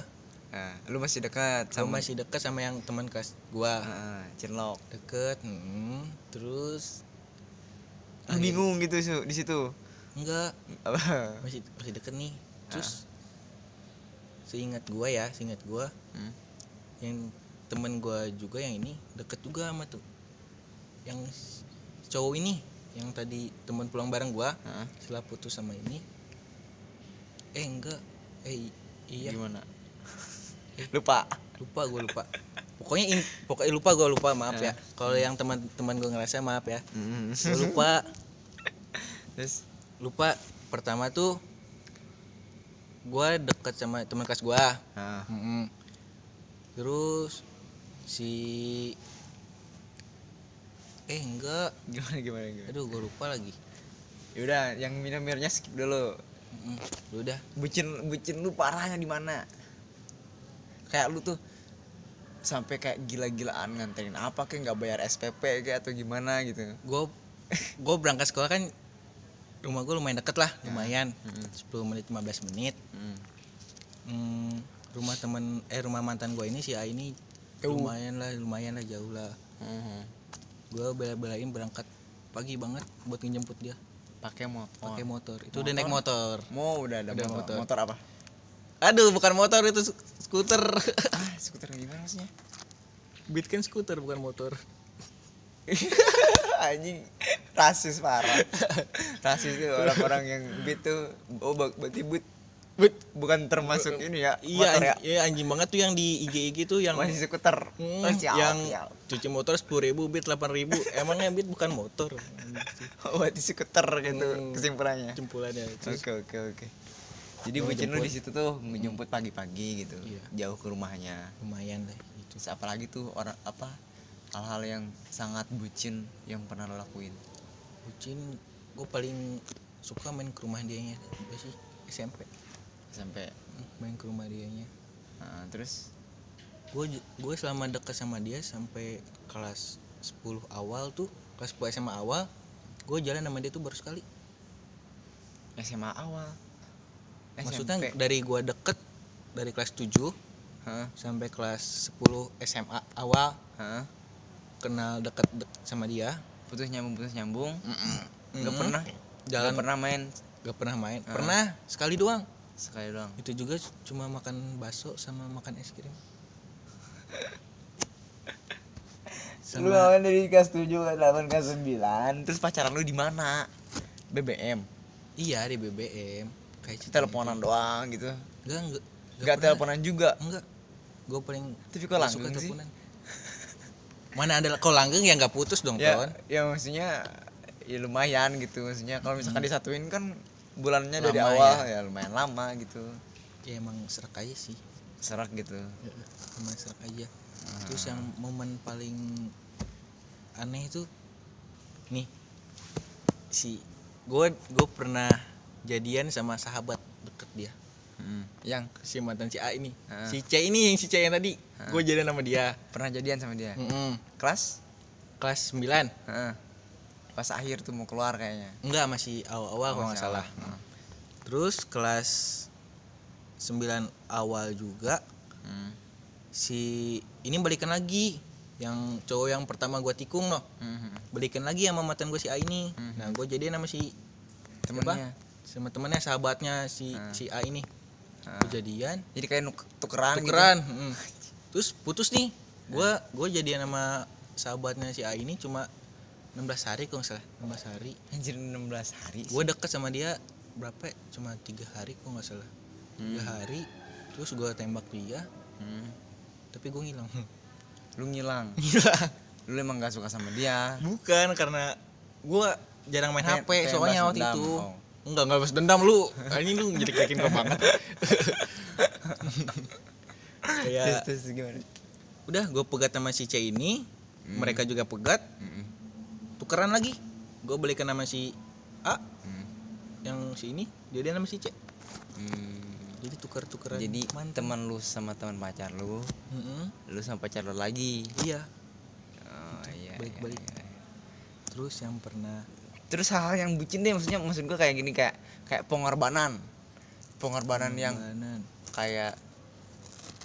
Nah, lu masih dekat sama masih dekat sama yang teman kelas gua. Ah, Cinlok deket mm, terus Lu bingung gitu Su, di situ? Enggak. Apa? Masih masih deket nih. Terus seingat gua ya seingat gua Hmm. yang temen gua juga yang ini deket juga sama tuh. Yang cowok ini yang tadi teman pulang bareng gua Hah? setelah putus sama ini. Eh enggak. Eh iya. Gimana lupa. Lupa gue lupa. Pokoknya in, pokoknya lupa gue lupa maaf ya. Kalau yang teman-teman gue ngerasa maaf ya. Mm. gue lupa. Terus? Lupa. Pertama tuh gue deket sama teman kelas gue ah, terus si eh enggak. Gimana gimana gimana? Aduh gue lupa lagi. Yaudah yang minum mirnya skip dulu. Mm-mm. udah. Bucin bucin lu parahnya di mana kayak lu tuh sampai kayak gila-gilaan nganterin apa kayak nggak bayar SPP kayak atau gimana gitu gue gue berangkat sekolah kan rumah gue lumayan deket lah lumayan Mm-mm. 10 menit 15 menit Mm. Hmm, rumah temen eh rumah mantan gue ini si A ini Jauh. lumayan lah lumayan lah jauh lah Mhm. gue bela-belain berangkat pagi banget buat ngejemput dia pakai motor pakai motor itu udah naik motor mau udah ada Udah motor. motor. motor apa aduh bukan motor itu skuter ah skuter gimana maksudnya? Beat kan skuter bukan motor. Anjing rasis parah. Rasis tuh orang-orang yang beat tuh oh berarti beat Beat. bukan termasuk ini ya iya motor ya. iya anjing banget tuh yang di IG IG tuh yang masih skuter Hmm, Oh, siap, yang siap. cuci motor sepuluh ribu beat delapan ribu. Emangnya beat bukan motor? Oh berarti skuter gitu Hmm. kesimpulannya? jempulannya Terus oke oke oke jadi bucin lu di situ tuh ngejemput pagi-pagi gitu Iya. jauh ke rumahnya. Lumayan lah itu apalagi tuh orang apa hal-hal yang sangat bucin yang pernah lo lakuin? Bucin gue paling suka main ke rumah dianya. Udah sih SMP sampai Hmm, main ke rumah dianya. Nah, terus? Gue gue selama dekat sama dia sampai kelas 10 awal tuh kelas 10 SMA awal gue jalan sama dia tuh baru sekali. SMA awal maksudnya SMP. dari gue deket dari kelas 7 Hah? sampai kelas 10 SMA awal Hah? kenal deket, deket sama dia. Putus nyambung putus nyambung. Nggak Mm-mm. pernah? Jalan. Nggak pernah main? Gak pernah main. Ah. pernah sekali doang. Sekali doang. Itu juga cuma makan bakso sama makan es krim. Lu awal dari kelas 7 ke 8 kelas 9 terus pacaran lu di mana? BBM iya di BBM kayak teleponan doang gitu. Enggak enggak nggak pernah. teleponan juga? Enggak gue paling tapi kok langgeng sih. teleponan. mana ada kalau langgeng ya nggak putus dong ya kawan. ya maksudnya ya lumayan gitu maksudnya. Kalau misalkan disatuin kan bulannya dari Lama awal ya. lumayan lama gitu. Ya emang serak aja sih. Serak gitu. Emang serak aja. Terus yang momen paling aneh itu nih si gue gue pernah jadian sama sahabat deket dia Hmm. yang si mantan si A ini Ah. si C ini yang si C yang tadi gue jadian sama dia pernah jadian sama dia Mm-mm. kelas kelas 9 Heeh. pas akhir tuh mau keluar kayaknya enggak masih awal-awal kalau Oh, nggak masih salah awal. terus kelas 9 awal juga Hmm. si ini balikan lagi yang cowok yang pertama gua tikung noh Hmm. balikan lagi sama mantan gue si A ini Mhm. nah gue jadian sama si temennya sama temennya sahabatnya si Ah. si A ini. Ah. kejadian. Jadi kayak nuk- tukeran, tukeran mm. terus putus nih. Gua gua jadian sama sahabatnya si A ini cuma 16 hari kok nggak salah 16 hari. Gitu anjir 16 hari gue deket sama dia berapa ya? cuma tiga hari kok nggak salah. Tiga Hmm. hari terus gue tembak dia. Hmm. tapi gue ngilang. Lu ngilang? Ngilang lu emang gak suka sama dia? Bukan karena gue jarang main HP soalnya waktu itu. Oh. Enggak enggak balas dendam lu ini lu jadi kayakin gue banget kayak terus, terus gimana udah gue pegat sama si C ini Hmm. mereka juga pegat Mm-mm. tukeran lagi gue balikan sama si A Hmm. yang si ini dia sama si C Hmm. jadi tukar tukeran jadi teman lu sama teman pacar lu Mm-mm. lu sama pacar lu lagi iya oh iya Balik-balik. iya, iya. terus yang pernah terus hal-hal yang bucin deh maksudnya maksud gua kayak gini kayak kayak pengorbanan. Pengorbanan yang kayak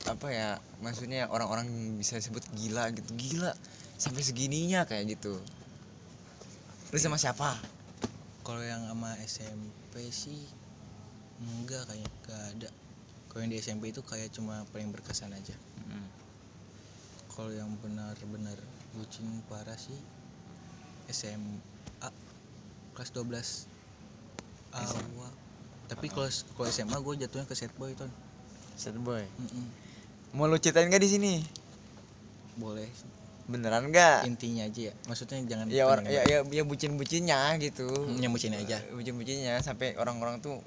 apa ya maksudnya orang-orang bisa sebut gila gitu. Gila sampai segininya kayak gitu. Lu sama siapa? Kalau yang sama SMP sih enggak kayak gak ada. Kalau yang di SMP itu kayak cuma paling berkesan aja. Kalau yang benar-benar bucin parah sih SMA kelas 12 awal. Tapi kalau kalau SMA gue jatuhnya ke set boy ton. sad boy Mm-mm. mau lu ceritain gak di sini Boleh. beneran gak Intinya aja ya. Maksudnya jangan ya orang ya ya, ya bucin bucinnya gitu Hmm, yang bucin aja. bucin bucinnya sampai orang-orang tuh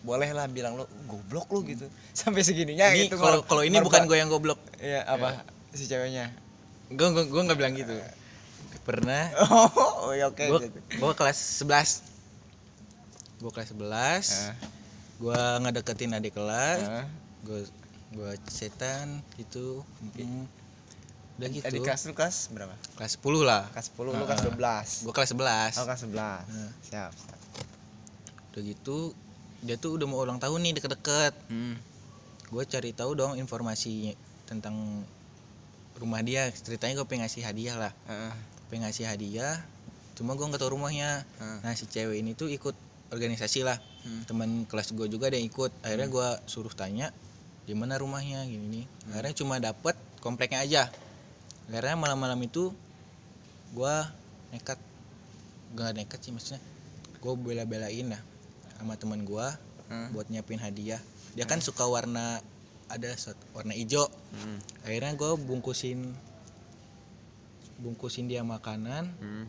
boleh lah bilang lu goblok lu gitu sampai segininya ini gitu kalau kalau ini bukan gue yang goblok. ya apa si ceweknya Gue gue gue nggak bilang gitu. Pernah oh ya oke gue gitu. gue kelas 11 gue kelas 11 Ah, gue ngedeketin adik kelas ah. gue gue setan gitu Mm. udah gitu Adik kelas lu kelas berapa? kelas 10 lah Kelas 10, lu Ah. kelas 12 gue kelas 11 Oh kelas 11 Nah. Siap, siap. udah gitu dia tuh udah mau ulang tahun nih deket-deket Hmm. gue cari tahu dong informasi tentang rumah dia ceritanya gue pengen ngasih hadiah lah Heeh. Pengen ngasih hadiah cuma gue nggak tahu rumahnya. Heeh. nah si cewek ini tuh ikut organisasi lah. Hmm. teman kelas gue juga ada yang ikut. Akhirnya gue suruh tanya di mana rumahnya? Gini nih akhirnya cuma dapet kompleknya aja. Akhirnya malam-malam itu gue nekat gak nekat sih maksudnya gue bela-belain lah sama teman gue Hmm. buat nyiapin hadiah. Dia kan suka warna ada warna hijau. Hmm. akhirnya gue bungkusin bungkusin dia makanan Hmm.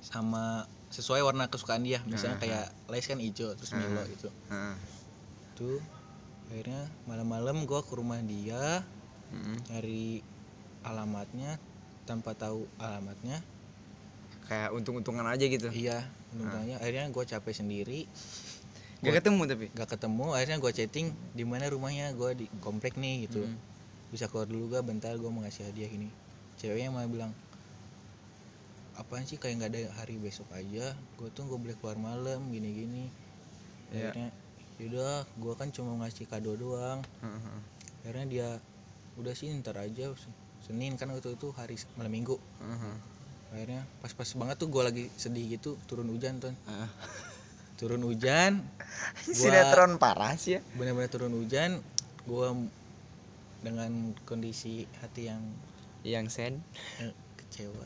sama sesuai warna kesukaan dia. Misalnya Hmm. kayak lace kan hijau terus Milo gitu. Heeh. tuh akhirnya malam-malam gua ke rumah dia Hmm. nyari alamatnya tanpa tahu alamatnya. Kayak untung-untungan aja gitu. Iya untungnya akhirnya gua capek sendiri. Gak ketemu tapi? gak ketemu. Akhirnya gua chatting di mana rumahnya? Gua di komplek nih gitu. Hmm. bisa keluar dulu gak bentar gua mau ngasih hadiah ini ceweknya malah bilang apaan sih kayak nggak ada hari besok aja gue tuh gue boleh keluar malam gini gini Iya. akhirnya yaudah gue kan cuma ngasih kado doang. Akhirnya dia udah sih ntar aja Senin kan waktu itu hari malam minggu. Akhirnya pas-pas banget tuh gue lagi sedih gitu turun hujan tuh turun hujan Sinetron parah sih ya. benar-benar turun hujan gue dengan kondisi hati yang Yang sen. Eh, kecewa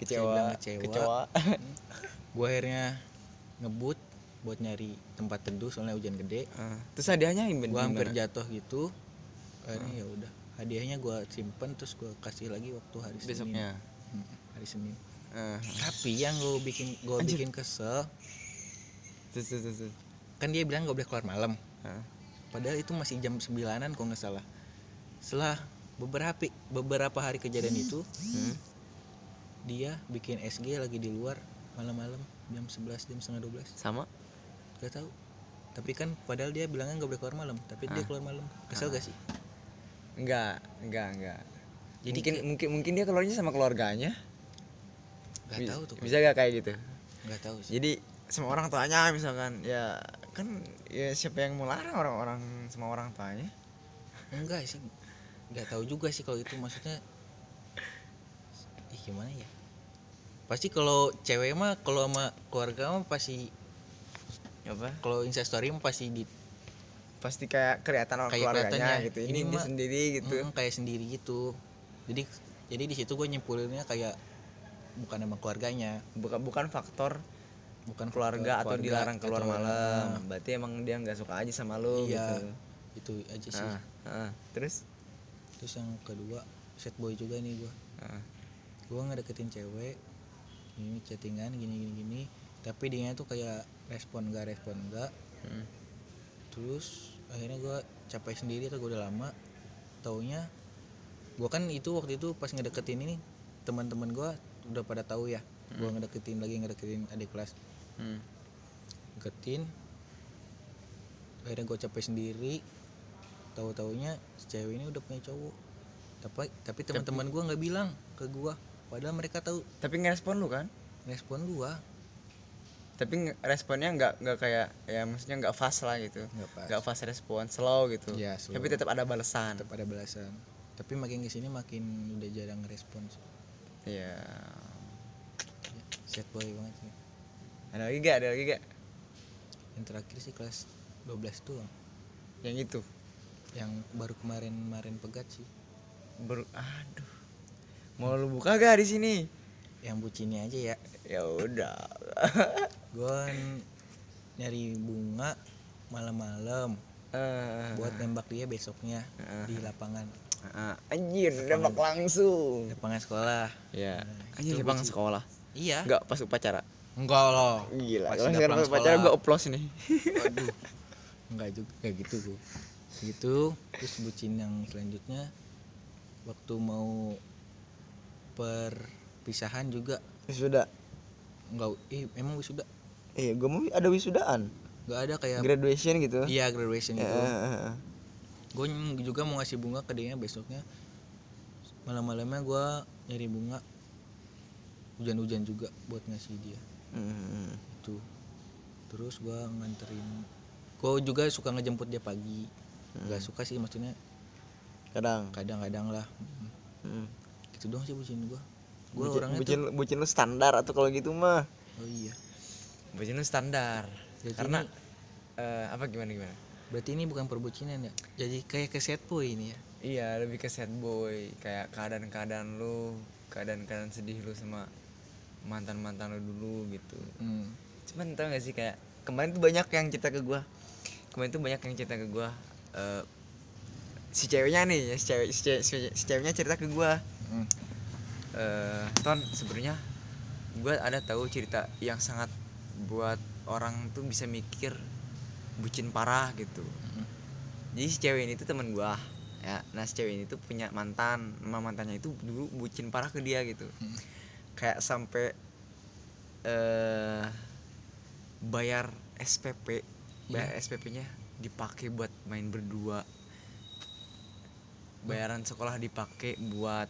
Kecewa bilang Kecewa. gue akhirnya ngebut buat nyari tempat teduh soalnya hujan gede. Heeh. Terus hadiahnya gue hampir jatuh gitu. Akhirnya ya udah hadiahnya gue simpen terus gue kasih lagi waktu hari Senin. Besoknya? Hmm, hari Senin. Heeh. tapi yang gue bikin gue bikin kesel Terus terus terus, kan dia bilang gak boleh keluar malam. Heeh. padahal itu masih jam sembilanan kok nggak salah. Setelah beberapa beberapa hari kejadian itu Hmm. dia bikin SG lagi di luar malam-malam jam 11 jam setengah 12 Sama? Gak tahu. Tapi kan padahal dia bilangnya nggak boleh keluar malam tapi dia Ah. keluar malam. Kesel gak sih? Enggak Enggak enggak Jadi mungkin mungkin mungkin dia keluarnya sama keluarganya. Nggak Bi- tahu tuh bisa gak kayak gitu? Nggak tahu sih. Jadi sama orang tuanya misalkan ya kan ya siapa yang mau larang orang-orang sama orang tuanya? Enggak sih nggak tahu juga sih kalau itu maksudnya ih gimana ya? Pasti kalau cewek mah kalau sama keluarga mah pasti apa? kalau Insta story mah pasti di pasti kayak kelihatan orang Kayak keluarganya gitu. Ini, ini mah- sendiri gitu. Mm, kayak sendiri gitu. Jadi jadi di situ gue nyimpulinnya kayak bukan sama keluarganya. Bukan bukan faktor bukan keluarga atau keluarga dilarang keluar atau- malam. Berarti emang dia nggak suka aja sama lo Iya. gitu. itu aja sih. Ah, ah. terus terus yang kedua set boy juga nih gue Ah. gue ngedeketin cewek ini chattingan gini gini gini. Tapi dia tuh kayak respon gak respon enggak Hmm. terus akhirnya gue capek sendiri atau gue udah lama. Taunya gue kan itu waktu itu pas ngedeketin ini teman-teman gue udah pada tahu ya. Gue ngedeketin lagi ngedeketin adik kelas. Hmm. deketin akhirnya gue capek sendiri tahu taunya si cewek ini udah punya cowok. Tapi tapi teman-teman gue nggak bilang ke gue padahal mereka tahu. Tapi ngerespon lu kan? Respon gue tapi responnya nggak nggak kayak ya maksudnya nggak fast lah gitu. Nggak fast. Respon slow gitu. Iya, slow. tapi tetap ada balasan. Tetap ada balasan. Tapi makin ke sini makin udah jarang respons iya. Ya, sad boy banget sih. Ada lagi gak ada lagi gak yang terakhir sih kelas 12 tuh. Yang itu yang baru kemarin kemarin pegat sih. Ber aduh. Mau lu buka gak di sini? Yang bucinnya aja ya. Ya udah. Gue nyari bunga malam-malam. Eh, buat nembak dia besoknya Ah. di lapangan. Ah, anjir nembak langsung. Lapangan sekolah. Ya Nah, anjir di bang bucin. sekolah. Iya. Nggak pas upacara? Enggak loh gila Pas upacara gue oplos nih Waduh. Enggak juga kayak gitu gua. Gitu. Terus bucin yang selanjutnya waktu mau perpisahan juga wisuda enggak eh emang wisuda iya gue mau ada wisudaan enggak ada kayak graduation gitu iya graduation gitu. eh, eh, eh. Gue juga mau ngasih bunga ke dia besoknya. Malam-malamnya gua nyari bunga hujan-hujan juga buat ngasih dia. Hmm, Itu. Terus gua nganterin gue juga suka ngejemput dia pagi nggak suka sih maksudnya kadang. kadang-kadang lah. Hmm. gitu doang sih bucin gue gue bucin, orangnya bucin, tuh bucin lu standar atau kalau gitu mah? Oh iya. Bucin lu standar. Jadi karena ini- eh, apa gimana gimana? Berarti ini bukan perbucinan ya? Jadi kayak ke set boy ini ya? Iya lebih ke sad boy. Kayak keadaan-keadaan lu keadaan-keadaan sedih lu sama mantan-mantan lu dulu gitu. Hmm. cuman tau gak sih kayak kemarin tuh banyak yang cerita ke gua. Kemarin tuh banyak yang cerita ke gua eh, si ceweknya nih ya si cewek si, cewek, si- si ceweknya cerita ke gua Hmm. eh ton sebenarnya gua ada tahu cerita yang sangat buat orang tuh bisa mikir bucin parah gitu Hmm. jadi si cewek ini tuh teman gua ya nah si cewek ini tuh punya mantan sama mantannya itu dulu bucin parah ke dia gitu Hmm. kayak sampai eh bayar SPP bayar SPP-nya dipakai buat main berdua. Bayaran sekolah dipakai buat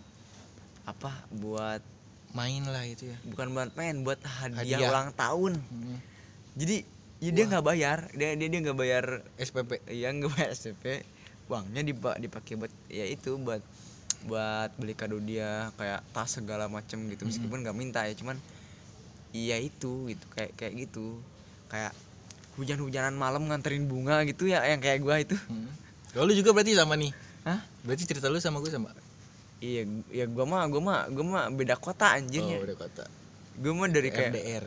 apa? Buat main lah itu ya. Bukan buat main buat hadiah, Hadiah. ulang tahun. Hmm. jadi ya dia nggak bayar. Dia dia dia nggak bayar SPP Iya nggak bayar SPP uangnya dipa- dipakai buat ya itu buat buat beli kado dia kayak tas segala macem gitu. Meskipun nggak minta ya cuman iya itu gitu. Kayak kayak gitu. Kayak hujan-hujanan malam nganterin bunga gitu ya yang kayak gua itu. Hmm. Kalau lu juga berarti sama nih? Hah? berarti cerita lu sama gue sama? Iya ya gua mah gua mah gua mah beda kota anjir ya. Oh udah kota. Gua mah dari kayak RDR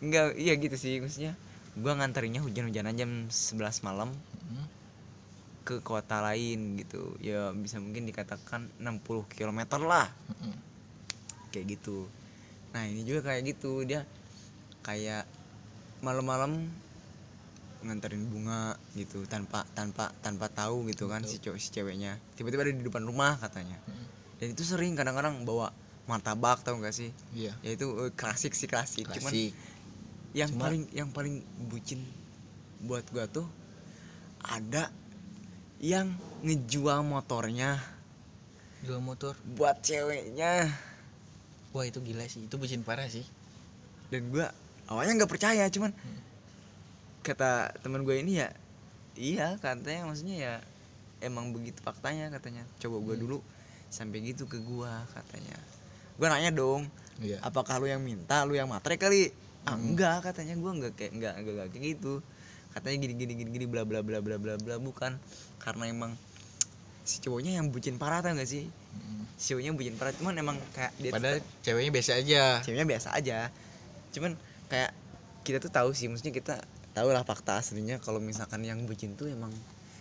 enggak iya gitu sih maksudnya. Gua nganterinnya hujan-hujanan jam 11 malam Hmm. ke kota lain gitu. Ya bisa mungkin dikatakan 60 km lah. Hmm. kayak gitu. Nah ini juga kayak gitu. Dia kayak malam-malam nganterin bunga gitu tanpa tanpa tanpa tahu gitu kan si cowok si ceweknya. Tiba-tiba ada di depan rumah katanya. Hmm. dan itu sering kadang-kadang bawa martabak tahu nggak sih? Iya. Ya itu eh, klasik sih klasik, cuman klasik. yang Cuma- paling yang paling bucin buat gua tuh ada yang ngejual motornya. Jual motor? Buat ceweknya. Wah itu gila sih. Itu bucin parah sih. Dan gua awalnya nggak percaya cuman kata teman gue ini ya iya katanya maksudnya ya emang begitu faktanya katanya. Coba gua dulu sampai gitu ke gua katanya. Gua nanya dong iya. Apakah lu yang minta lu yang matre kali? Ah enggak katanya. Gue enggak kayak enggak enggak, enggak kayak gitu. Katanya gini gini gini gini bla bla bla bla bla bla bukan. Karena emang si cowoknya yang bucin parah tau gak sih? Mm. si cowoknya bucin parah cuman emang kayak dia padahal ceweknya biasa aja. Ceweknya biasa aja. Cuman kayak kita tuh tahu sih maksudnya kita tahu lah fakta aslinya. Kalau misalkan yang bucin tuh emang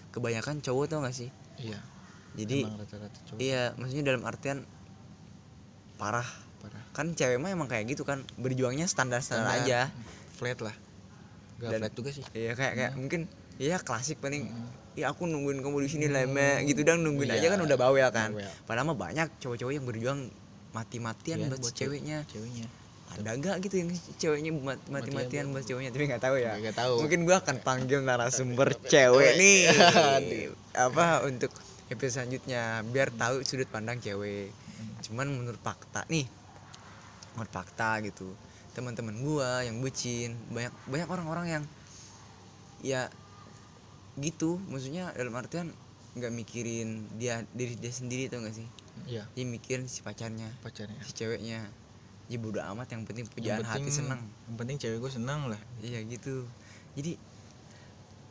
kebanyakan cowok tau gak sih? Iya. Jadi emang rata-rata cowok. iya maksudnya dalam artian parah. Parah. Kan cewek mah emang kayak gitu kan berjuangnya standar standar. Standar. aja. Flat lah. Gak Dan- flat juga sih. iya kayak kayak mungkin iya klasik paling Mm. ya aku nungguin kamu di sini lama gitu dan nungguin aja Iya, kan udah bawel kan. Bawel. padahal mah banyak cowok-cowok yang berjuang mati-matian Iya, buat, buat ceweknya. ceweknya ada gak gitu yang ceweknya mat- mati-matian buat ceweknya. tapi nggak tahu ya. Nggak tahu. mungkin gua akan panggil narasumber cewek nih. Aduh. apa untuk episode selanjutnya. Biar tahu sudut pandang cewek. Cuman menurut fakta nih. Menurut fakta gitu. Teman-teman gua yang bucin banyak banyak orang-orang yang ya gitu. Maksudnya dalam artian nggak mikirin dia diri dia sendiri tuh gak sih? Iya. Dia mikirin si pacarnya pacarnya. si ceweknya ya bodo amat yang penting Yang pujaan hati penting- senang. yang penting cewek gue senang lah. Iya gitu. Jadi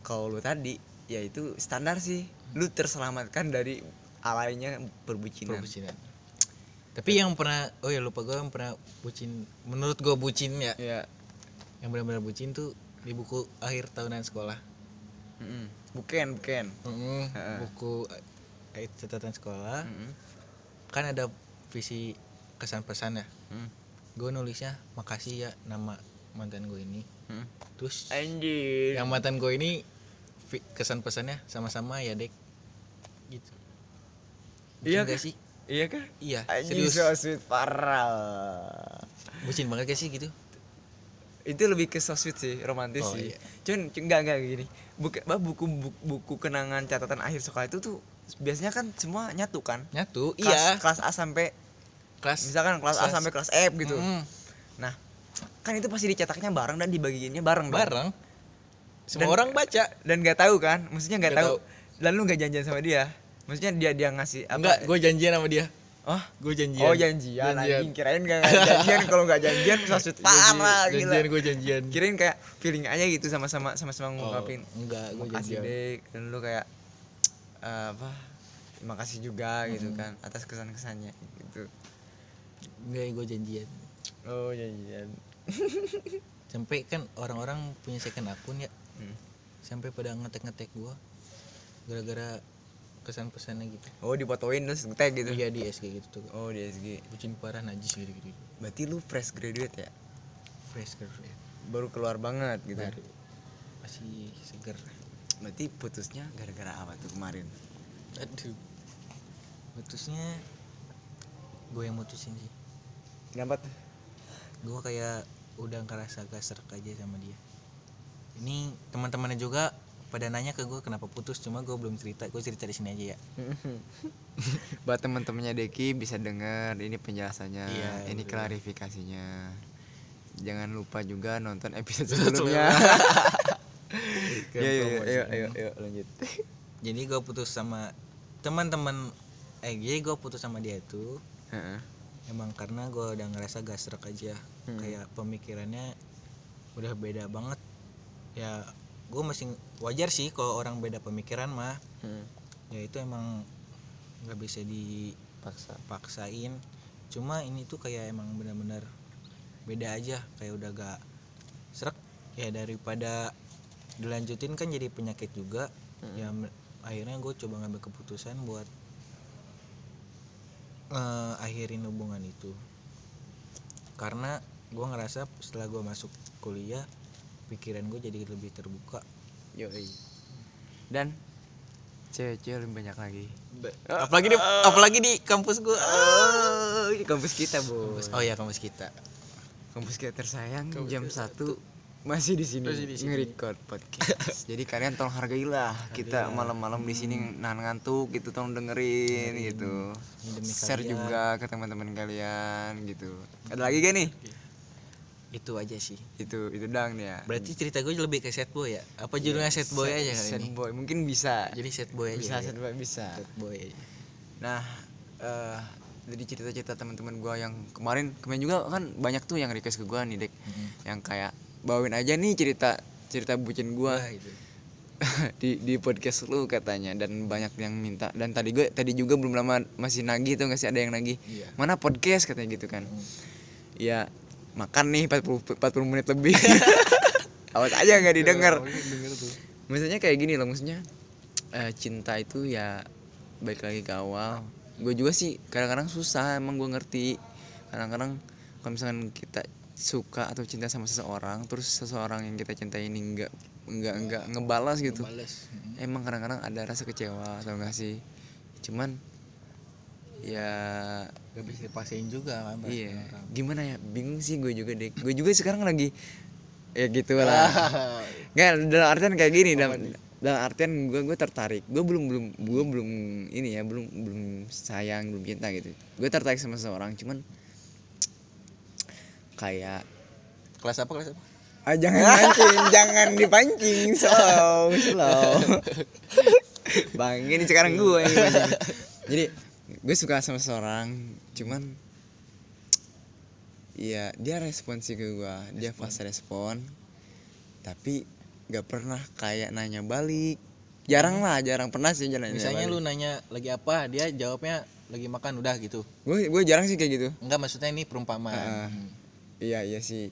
kalau lu tadi ya itu standar sih. Lu terselamatkan dari alainya perbucinan. Perbucinan. Tapi yang pernah oh ya lupa gue yang pernah bucin menurut gue bucin ya. Ya yang benar-benar bucin tuh di buku akhir tahunan sekolah. Mm-mm. bukan bukan Mm, Heeh. buku akhir catatan sekolah. Mm-mm. kan ada visi kesan pesan ya. Mm. Gue nulisnya makasih ya nama mantan gue ini. Mm. terus anjir. yang mantan gue ini kesan pesannya sama-sama ya dek. Gitu. Iya Bucin gak kah? sih? Iya kah? Iya anjing serius. so sweet parah. Bucin banget gak sih gitu? Itu lebih ke so sweet sih romantis Oh, sih. iya. cuman enggak enggak gini. Buku buku buku, buku kenangan catatan akhir sekolah itu tuh biasanya kan semua nyatu kan? Nyatu kelas, iya. kelas A sampai kelas misalkan kelas A kelas- sampai kelas F gitu. Mm, nah kan itu pasti dicetaknya bareng dan dibagiinnya bareng dong. bareng. Semua Dan- orang baca. dan nggak tahu kan? Maksudnya nggak Nggak tahu. dan lu nggak janjian sama dia? Maksudnya dia dia ngasih apa? Enggak gue janjian sama dia. Oh gue janjian. Oh janjian, anjing. Kirain nggak janjian. Kalau nggak janjian maksud parah gila. janjian gue janjian. Kirain kayak feeling aja gitu sama-sama sama-sama Oh, ngungkapin. enggak gue makasih janjian. Deh dan lu kayak eh, apa terima kasih juga gitu Hmm. kan atas kesan-kesannya. gitu enggak gue janjian. Oh janjian. Sampai kan orang-orang punya second akun ya. Hmm. sampai pada ngetek-ngetek gue gara-gara kesan pesannya gitu. Oh dipotoin terus tag gitu? Iya di SG gitu tuh. Oh di SG bucin parah najis gitu gitu berarti lu fresh graduate ya? Fresh graduate. Baru keluar banget gitu? Baru. Masih seger. Berarti putusnya gara-gara apa tuh kemarin? Aduh. Putusnya gue yang mutusin sih kenapa tuh gue kayak udah ngerasa gak aja sama dia. Ini teman-temannya juga pada nanya ke gue kenapa putus cuma gue belum cerita. Gue cerita di sini aja ya. Buat teman-temannya Deki bisa denger ini penjelasannya Iya, ini betul. klarifikasinya. Jangan lupa juga nonton episode sebelumnya. Iya, promosi. ayo ayo ayo lanjut. Jadi gue putus sama teman-teman eh jadi gue putus sama dia itu Heeh. Emang karena gue udah ngerasa gak serak aja. Hmm. kayak pemikirannya udah beda banget. Ya gue masih wajar sih kalau orang beda pemikiran mah. Hmm. ya itu emang nggak bisa dipaksa paksain cuma ini tuh kayak emang benar-benar beda aja. Kayak udah gak serak. Ya daripada dilanjutin kan jadi penyakit juga. Ya me- akhirnya gue coba ngambil keputusan buat eh, akhirin hubungan itu. Karena gue ngerasa setelah gue masuk kuliah pikiran gue jadi lebih terbuka. Yoi. dan cewek-cewek lebih banyak lagi. Apalagi di apalagi di kampus gue oh, di kampus kita bu oh ya kampus kita. Kampus kita tersayang Kampus jam kita satu masih di sini nge-record podcast. Jadi kalian tolong hargailah kita malam-malam di sini nahan ngantuk gitu tolong dengerin gitu. Demi share kalian. juga ke teman-teman kalian gitu. Ada lagi gak nih? Itu aja sih. Itu itu dang nih ya. Berarti cerita gue lebih ke set boy ya? Apa judulnya set boy aja kali sad ini? boy. Mungkin bisa. Jadi set boy aja bisa ya. boy bisa. Set boy. Aja nah eh dari cerita-cerita teman-teman gua yang kemarin kemarin juga kan banyak tuh yang request ke gua nih dek. Yang kayak bawain aja nih cerita cerita bucin gua. Wah, itu. di di podcast lu katanya dan banyak yang minta. Dan tadi gue tadi juga belum lama masih nagih tuh nggak sih? Ada yang nagih Iya. mana podcast? katanya gitu kan. Ya makan nih 40 40 menit lebih. Awas aja nggak didengar. Denger tuh. maksudnya kayak gini loh maksudnya eh, cinta itu ya baik lagi ke awal. Gue juga sih kadang-kadang susah emang gue ngerti. Kadang-kadang kalau misalkan kita suka atau cinta sama seseorang terus seseorang yang kita cintai ini enggak enggak enggak ngebalas gitu. Bales. emang kadang-kadang ada rasa kecewa atau enggak sih? Cuman ya Gak bisa dipasain juga kan iya. orang. gimana ya? Bingung sih gue juga deh. Gue juga sekarang lagi ya gitu lah nggak dalam artian kayak gini dalam dalam artian gue gue tertarik. Gue belum belum gue belum ini ya belum belum sayang belum cinta gitu. Gue tertarik sama seseorang cuman kayak kelas apa kelas apa? Ah jangan mancing jangan dipancing slow slow. Bang ini sekarang gue yang dipancing. jadi gue suka sama seseorang cuman Iya dia respon sih ke gue dia fast respon tapi gak pernah kayak nanya balik. Jarang lah jarang pernah sih jarang misalnya lu nanya lagi apa? Dia jawabnya lagi makan udah gitu. Gue gue jarang sih kayak gitu. Enggak maksudnya ini perumpamaan. Ah. Iya iya sih.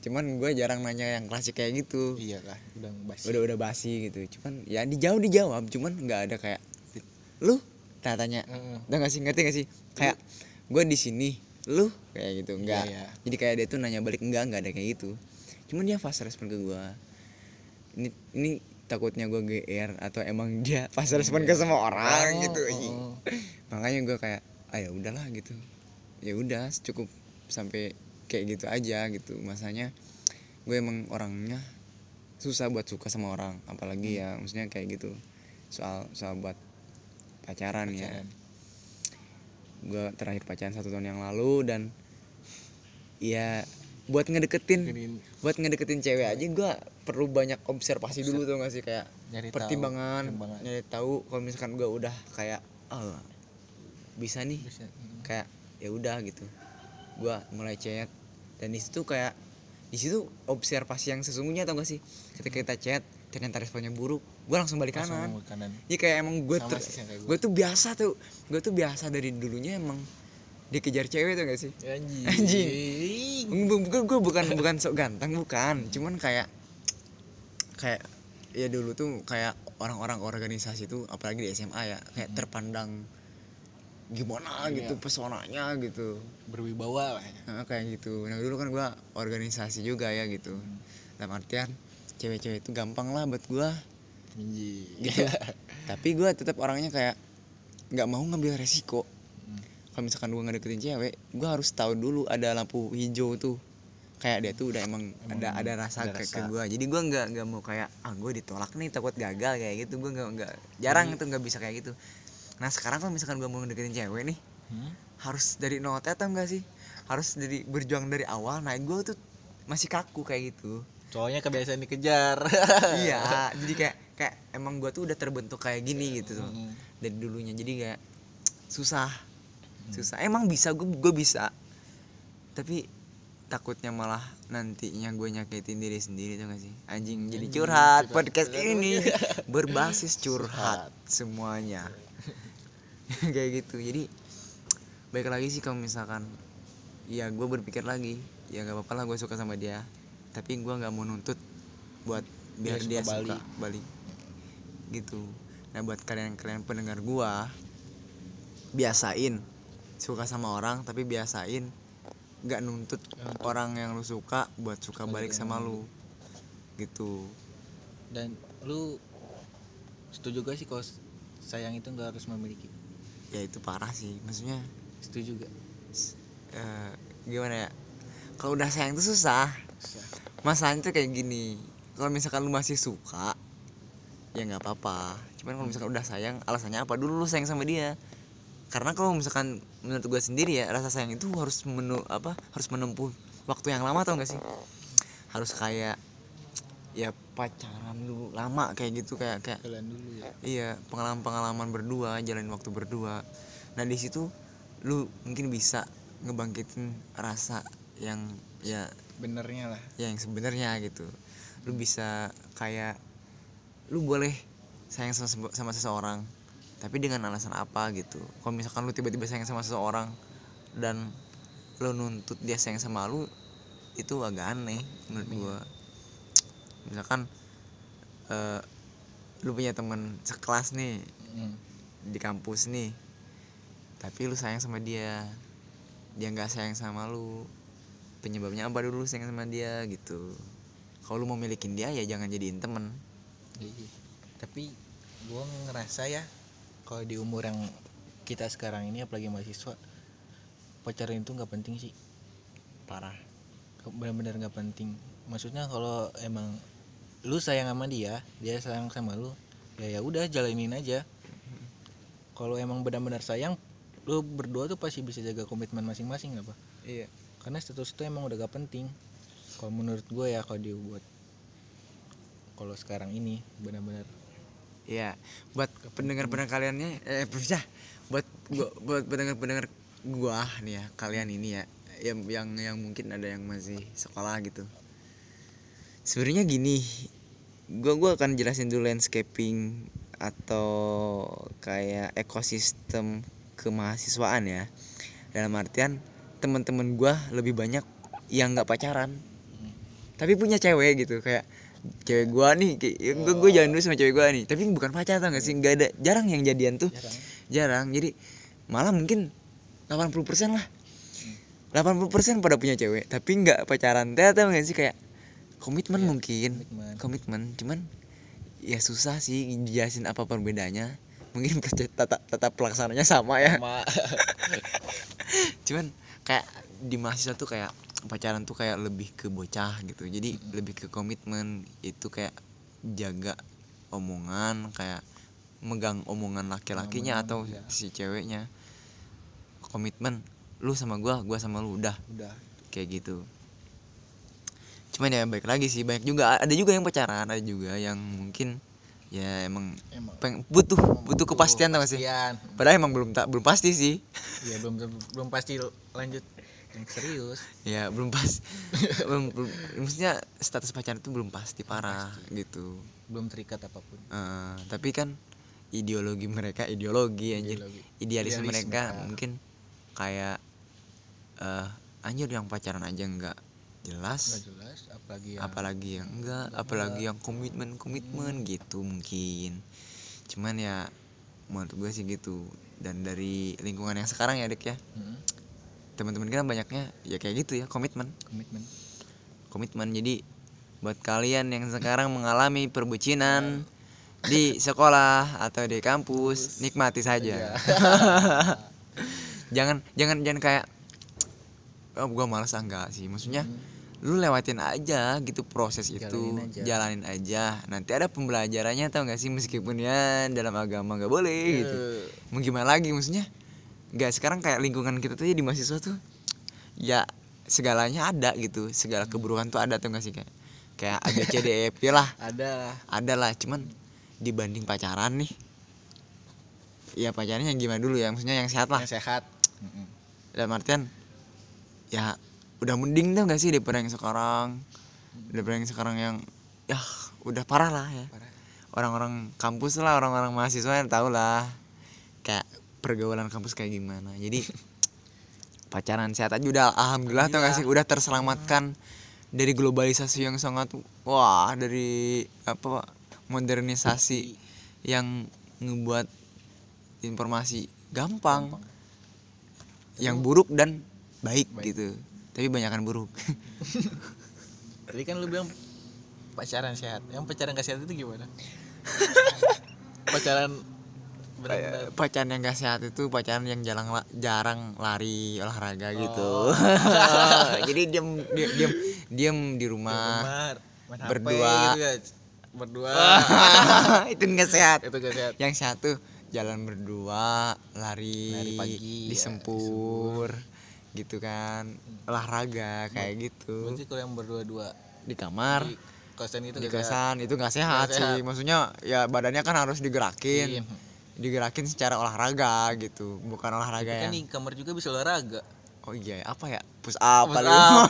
Cuman gue jarang nanya yang klasik kayak gitu. Iya lah udah basi udah udah basi gitu. Cuman ya dijawab dijawab. Cuman nggak ada kayak lu? Tanya Heeh. udah gak sih? Ngerti gak sih? Kayak gue di sini. Lu? Kayak gitu. Enggak Iya, iya. jadi kayak dia tuh nanya balik enggak enggak ada kayak gitu. Cuman dia fast respon ke gue ini ini takutnya gue gr atau emang dia fast respon ke semua orang Oh, gitu. oh, oh. makanya gue kayak ah ya udahlah gitu. Ya udah cukup sampai kayak gitu aja gitu. Masanya gue emang orangnya susah buat suka sama orang. Apalagi ya maksudnya kayak gitu. Soal soal buat pacaran, ya. Pacaran. gue terakhir pacaran satu tahun yang lalu dan ya buat ngedeketin buat ngedeketin cewek aja gue perlu banyak observasi dulu tuh gak sih? Kayak nyari tahu, pertimbangan nyari tahu kalau misalkan gue udah kayak oh bisa nih. Bisa, mm. kayak ya udah gitu. Gua mulai chat dan di situ kayak di situ observasi yang sesungguhnya tau gak sih? Ketika kita chat ternyata responnya buruk gua langsung balik Langsung kanan. ke kanan. Ya kayak emang gue ter- gue tuh biasa tuh gue tuh biasa dari dulunya emang dikejar cewek tuh gak sih? Anjing. Anjing. Gue gue bukan bukan sok ganteng bukan. Cuman kayak kayak ya dulu tuh kayak orang-orang organisasi tuh apalagi di SMA ya kayak terpandang gimana Iya. gitu pesonanya gitu. Berwibawa lah ya. Nah, kayak gitu. Nah dulu kan gua organisasi juga ya gitu. Dalam artian cewek-cewek itu gampang lah buat gua. Anjing. gitu. Tapi gua tetap orangnya kayak nggak mau ngambil resiko. Hmm. kalau misalkan gua ngedeketin cewek gua harus tahu dulu ada lampu hijau tuh. Kayak dia tuh udah emang, Emang ada ada rasa ada ke, ke rasa. gua. Jadi gua nggak nggak mau kayak ah gua ditolak nih takut gagal kayak gitu. Gua nggak nggak jarang itu nggak bisa kayak gitu nah sekarang kalau misalkan gua mau ngedeketin cewek nih Hmm? harus dari nol atau enggak sih? Harus dari berjuang dari awal. Nah gue tuh masih kaku kayak gitu. Soalnya kebiasaan dikejar. iya jadi kayak kayak emang gue tuh udah terbentuk kayak gini gitu tuh Mm. dari dulunya jadi kayak susah. Susah. Emang bisa gue gue bisa. Tapi takutnya malah nantinya gue nyakitin diri sendiri tuh gak sih? Anjing jadi curhat. podcast ini. berbasis curhat. semuanya kayak gitu. Jadi baik lagi sih kalau misalkan ya gue berpikir lagi ya nggak apa-apa lah gue suka sama dia. Tapi gue nggak mau nuntut buat biar Dia dia, suka suka balik. gitu. Nah buat kalian-kalian pendengar gue biasain suka sama orang tapi biasain nggak nuntut orang yang lu suka buat suka balik sama lu. Gitu. Dan lu setuju gak sih kalau sayang itu nggak harus memiliki? Ya itu parah sih. Maksudnya Setuju gak? eh, gimana ya? Kalau udah sayang tuh susah. Masalahnya tuh kayak gini kalau misalkan lu masih suka ya nggak apa-apa. Cuman kalau misalkan udah sayang alasannya apa? Dulu lu sayang sama dia. Karena kalau misalkan menurut gue sendiri ya rasa sayang itu harus menu apa harus menempuh waktu yang lama tau gak sih? Harus kayak ya pacaran dulu lama kayak gitu kayak kayak Kalian dulu ya. iya pengalaman pengalaman berdua jalanin waktu berdua. Nah di situ lu mungkin bisa ngebangkitin rasa yang ya benernya lah. Ya yang sebenarnya gitu. Lu bisa kayak lu boleh sayang sama, sama seseorang tapi dengan alasan apa gitu. Kalau misalkan lu tiba-tiba sayang sama seseorang dan lu nuntut dia sayang sama lu itu agak aneh menurut Iya. gua misalkan eh, lu punya temen sekelas nih Hmm. di kampus nih tapi lu sayang sama dia dia nggak sayang sama lu penyebabnya apa dulu lu sayang sama dia gitu. Kalau lu mau milikin dia ya jangan jadiin temen. Iya. tapi gua ngerasa ya kalau di umur yang kita sekarang ini apalagi mahasiswa pacaran itu nggak penting sih. Parah. Benar-benar nggak penting. Maksudnya kalau emang lu sayang sama dia dia sayang sama lu ya ya udah jalanin aja. Kalau emang benar-benar sayang lu berdua tuh pasti bisa jaga komitmen masing-masing apa? Iya. Karena status itu emang udah gak penting. Kalau menurut gue ya kalau dibuat kalau sekarang ini benar-benar. Iya. Buat pendengar-pendengar kaliannya eh bisa. Buat gua buat pendengar-pendengar gua nih ya kalian ini ya yang yang yang mungkin ada yang masih sekolah gitu sebenarnya gini gua gua akan jelasin dulu landscaping atau kayak ekosistem kemahasiswaan ya. Dalam artian teman-teman gua lebih banyak yang nggak pacaran tapi punya cewek gitu. Kayak cewek gua nih kayak gua gua jalan dulu sama cewek gua nih tapi bukan pacar tau gak sih? Nggak ada jarang yang jadian tuh. Jarang. Jarang. Jadi malah mungkin 80% lah. 80% pada punya cewek tapi nggak pacaran. Tau gak sih? Kayak komitmen Iya, mungkin. komitmen. komitmen cuman ya susah sih dijelasin apa perbedaannya mungkin tata, tata pelaksananya sama ya. Sama. Cuman kayak di mahasiswa tuh kayak pacaran tuh kayak lebih ke bocah gitu. Jadi lebih ke komitmen. Itu kayak jaga omongan kayak megang omongan laki-lakinya atau iya. si ceweknya. Komitmen lu sama gua gua sama lu udah. Udah. Kayak gitu cuman ya baik lagi sih banyak juga. Ada juga yang pacaran ada juga yang mungkin ya emang emang. peng, butuh butuh kepastian tau gak sih? padahal emang belum tak belum pasti sih. Ya belum belum pasti lanjut. Yang serius. Ya belum pas belum, belum maksudnya status pacaran itu belum pasti parah gitu. Belum terikat apa pun. Eh, tapi kan ideologi mereka ideologi anjir. Ideologi. idealisme Idealisme, mereka. mungkin kayak eh anjir yang pacaran aja nggak jelas. Nggak jelas apalagi yang apalagi yang enggak apalagi yang komitmen komitmen gitu mungkin. Cuman ya menurut gue sih gitu. Dan dari lingkungan yang sekarang ya dek ya. Mm, teman-teman kita banyaknya ya kayak gitu ya komitmen. Komitmen. Komitmen. Jadi buat kalian yang sekarang mengalami perbucinan di sekolah atau di kampus nikmati saja. Jangan jangan jangan kayak oh gua malas ah, enggak sih. Maksudnya lu lewatin aja gitu proses itu. Jalanin aja. jalanin aja. Nanti ada pembelajarannya tau gak sih? Meskipun ya dalam agama nggak boleh gitu. Eh, mau gimana lagi? Maksudnya nggak sekarang kayak lingkungan kita tuh ya di mahasiswa tuh ya segalanya ada gitu. Segala keburukan tuh ada tuh gak sih? Kayak kayak ada CDF lah. Ada lah. Ada lah cuman dibanding pacaran nih ya pacarannya yang gimana dulu ya? Maksudnya yang sehat lah. Yang sehat. Mm-mm. dalam artian ya udah mending tuh gak sih daripada yang sekarang? Daripada yang sekarang yang ya udah parah lah ya. Orang-orang kampus lah orang-orang mahasiswa yang tahu lah. Kayak pergaulan kampus kayak gimana. Jadi pacaran sehat aja udah. Alhamdulillah tau gak sih? Udah terselamatkan dari globalisasi yang sangat wah dari apa modernisasi yang ngebuat informasi gampang, Gampang. yang buruk dan baik, Baik. gitu. Tapi banyakan buruk. Tadi kan lu bilang pacaran sehat. Yang pacaran gak sehat itu gimana? Pacaran benar-benar. pacaran yang gak sehat itu pacaran yang jarang jarang lari olahraga gitu. Oh. jadi diam diam diam diam di rumah main HP berdua. gitu ya. berdua. Itu nggak sehat. Itu gak sehat. Yang satu jalan berdua lari, Lari pagi, ya, disempur gitu kan. Olahraga kayak gitu. Berarti kalau yang berdua-dua di kamar di kosan itu di gak sehat. kosan itu nggak sehat, Nggak sehat. sih. Maksudnya ya badannya kan harus digerakin. Iya. digerakin secara olahraga gitu bukan olahraga kan yang di kamar juga bisa olahraga. Oh iya apa ya? Push up Push up.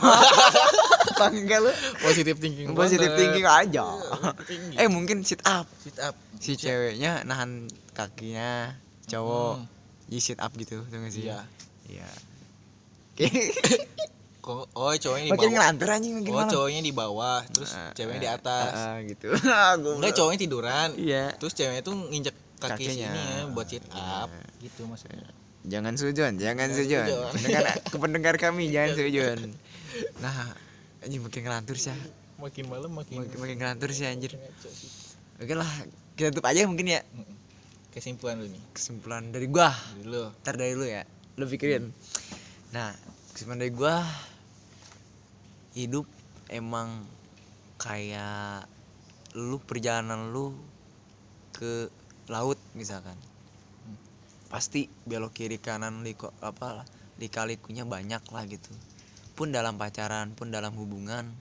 lu? Positif thinking positif thinking aja. Tinggi. eh mungkin sit up. Sit up. Si ceweknya nahan kakinya cowok Hmm. di sit up gitu tuh gak sih? Iya. iya kok oh cowoknya di makin bawah. ngelantur anjing makin oh malam. cowoknya di bawah terus Ah, ceweknya ah, di atas. ah, ah, gitu. Enggak cowoknya tiduran. Iya. Terus ceweknya tuh nginjek kaki Kakinya. sini ya buat sit up Iya. gitu maksudnya. Jangan sujon jangan Jangan sujon sujon. pendengar ke pendengar kami jangan sujon nah anjing makin ngelantur sih. Makin malam makin makin, makin ngelantur sih anjir. Oke lah kita tutup aja mungkin ya. Kesimpulan lu nih. Kesimpulan dari gua. Dulu ntar dari lu ya. Lu pikirin nah kesimpulan dari gua hidup emang kayak lu perjalanan lu ke laut misalkan. Pasti belok kiri kanan liko apa lah lika-likunya banyak lah gitu. Pun dalam pacaran pun dalam hubungan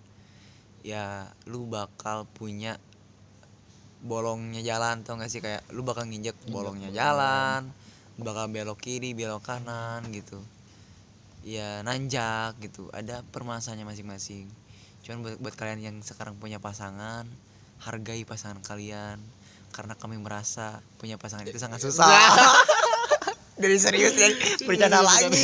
ya lu bakal punya bolongnya jalan tau gak sih? Kayak lu bakal nginjek bolongnya jalan bakal belok kiri belok kanan gitu ya nanjak gitu. Ada permasalahannya masing-masing. Cuman buat, buat kalian yang sekarang punya pasangan hargai pasangan kalian. Karena kami merasa punya pasangan itu sangat susah. Dari serius ya bercanda lagi.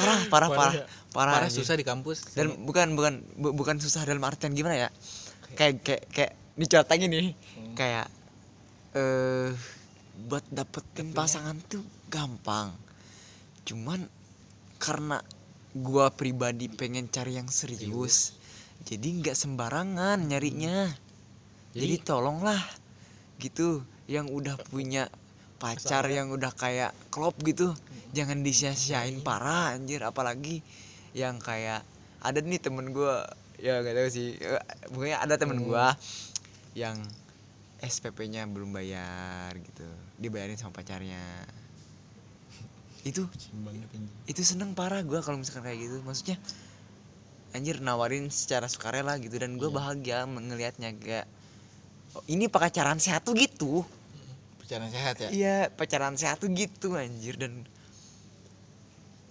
parah parah parah parah, parah anjing. susah di kampus. Dan bukan bukan bu- bukan susah dalam artian gimana ya? Kayak kayak kayak ini contohnya nih Hmm. kayak eh buat dapetin pasangan tuh gampang. Cuman karena gua pribadi pengen cari yang serius. Jadi nggak sembarangan nyarinya. Jadi, Jadi- tolonglah gitu. Yang udah punya pacar yang udah kayak klop gitu jangan disia-siain parah anjir. Apalagi yang kayak ada nih temen gua ya gak tahu sih. Pokoknya ada temen Hmm. gua yang SPP-nya belum bayar gitu dibayarin sama pacarnya itu banget itu seneng parah gua kalau misalkan kayak gitu. Maksudnya anjir nawarin secara sukarela gitu dan gue Iya. bahagia ngelihatnya kayak oh, ini pacaran sehat tuh gitu. Pacaran sehat ya? Iya pacaran sehat tuh gitu anjir. Dan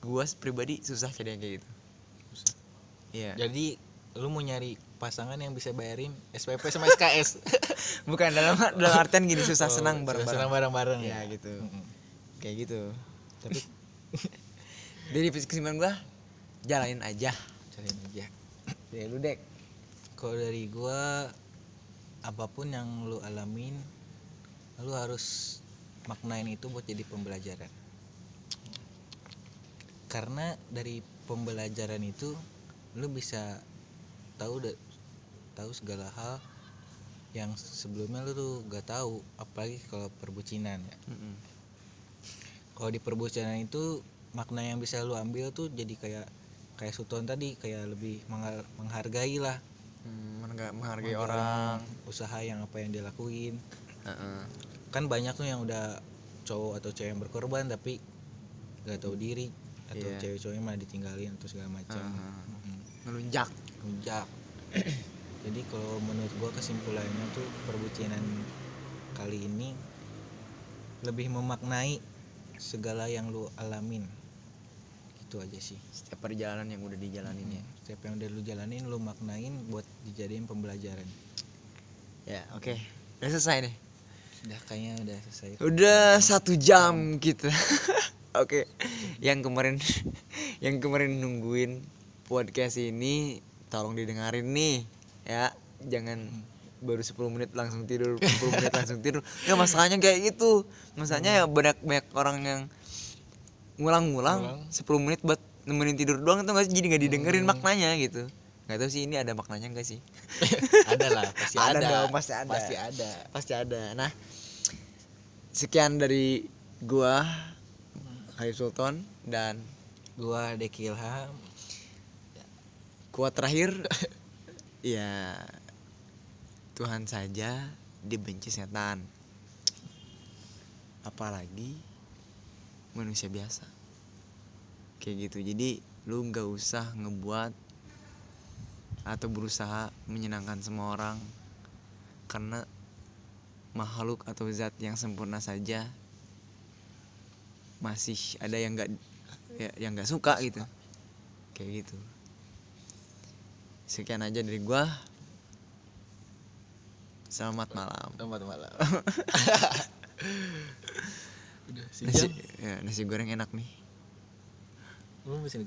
gue pribadi susah cari yang kayak gitu. Susah. iya. Jadi lu mau nyari pasangan yang bisa bayarin SPP sama SKS bukan dalam dalam artian gini susah Oh, senang bareng-bareng. senang bareng-bareng Iya, ya gitu. Mm-mm. kayak gitu tapi dari kesimpulan gue jalanin aja. Cariin aja. Dari lu dek. Kalau dari gua apa pun yang lu alamin lu harus maknain itu buat jadi pembelajaran. Karena dari pembelajaran itu lu bisa tahu tahu segala hal yang sebelumnya lu tuh gak tahu apalagi kalau perbucinan ya. Mm-mm. Kalau di perbucinan itu makna yang bisa lu ambil tuh jadi kayak kayak Suton tadi kayak lebih mengha- menghargai lah Hmm, menghargai, menghargai orang usaha yang apa yang dia lakuin Heeh. kan banyak tuh yang udah cowok atau cewek yang berkorban tapi gak tahu diri atau Iya. cewek-ceweknya malah ditinggalin atau segala macam Heeh. Mm-mm. ngelunjak Rujak. jadi kalau menurut gua kesimpulannya tuh perbucinan kali ini lebih memaknai segala yang lu alamin. Gitu aja sih. Setiap perjalanan yang udah dijalanin ya. setiap yang udah lu jalanin lu maknain buat dijadiin pembelajaran. Ya oke. Udah selesai nih? Udah kayaknya udah selesai. Udah satu jam kita. Oke. Yang kemarin yang kemarin nungguin podcast ini tolong didengarin nih. Ya jangan baru 10 menit langsung tidur 10 menit langsung tidur. Ya masalahnya kayak gitu. Masalahnya ya banyak banyak orang yang ngulang-ngulang 10 menit buat nemenin tidur doang tuh nggak sih? Jadi nggak didengerin maknanya gitu. Nggak tahu sih ini ada maknanya enggak sih? Ada lah pasti Ada ada, dong, pasti ada. pasti ada. Pasti ada. Nah sekian dari gua Khalif Sultan dan gua Deki Ilham kuat terakhir ya Tuhan saja dibenci setan. Apalagi manusia biasa. Kayak gitu. Jadi lu nggak usah ngebuat atau berusaha menyenangkan semua orang. Karena makhluk atau zat yang sempurna saja masih ada yang nggak ya, yang nggak suka gitu. Kayak gitu. Sekian aja dari gua selamat malam. Selamat malam. Udah nasi ya, nasi goreng enak nih. Bisa nih,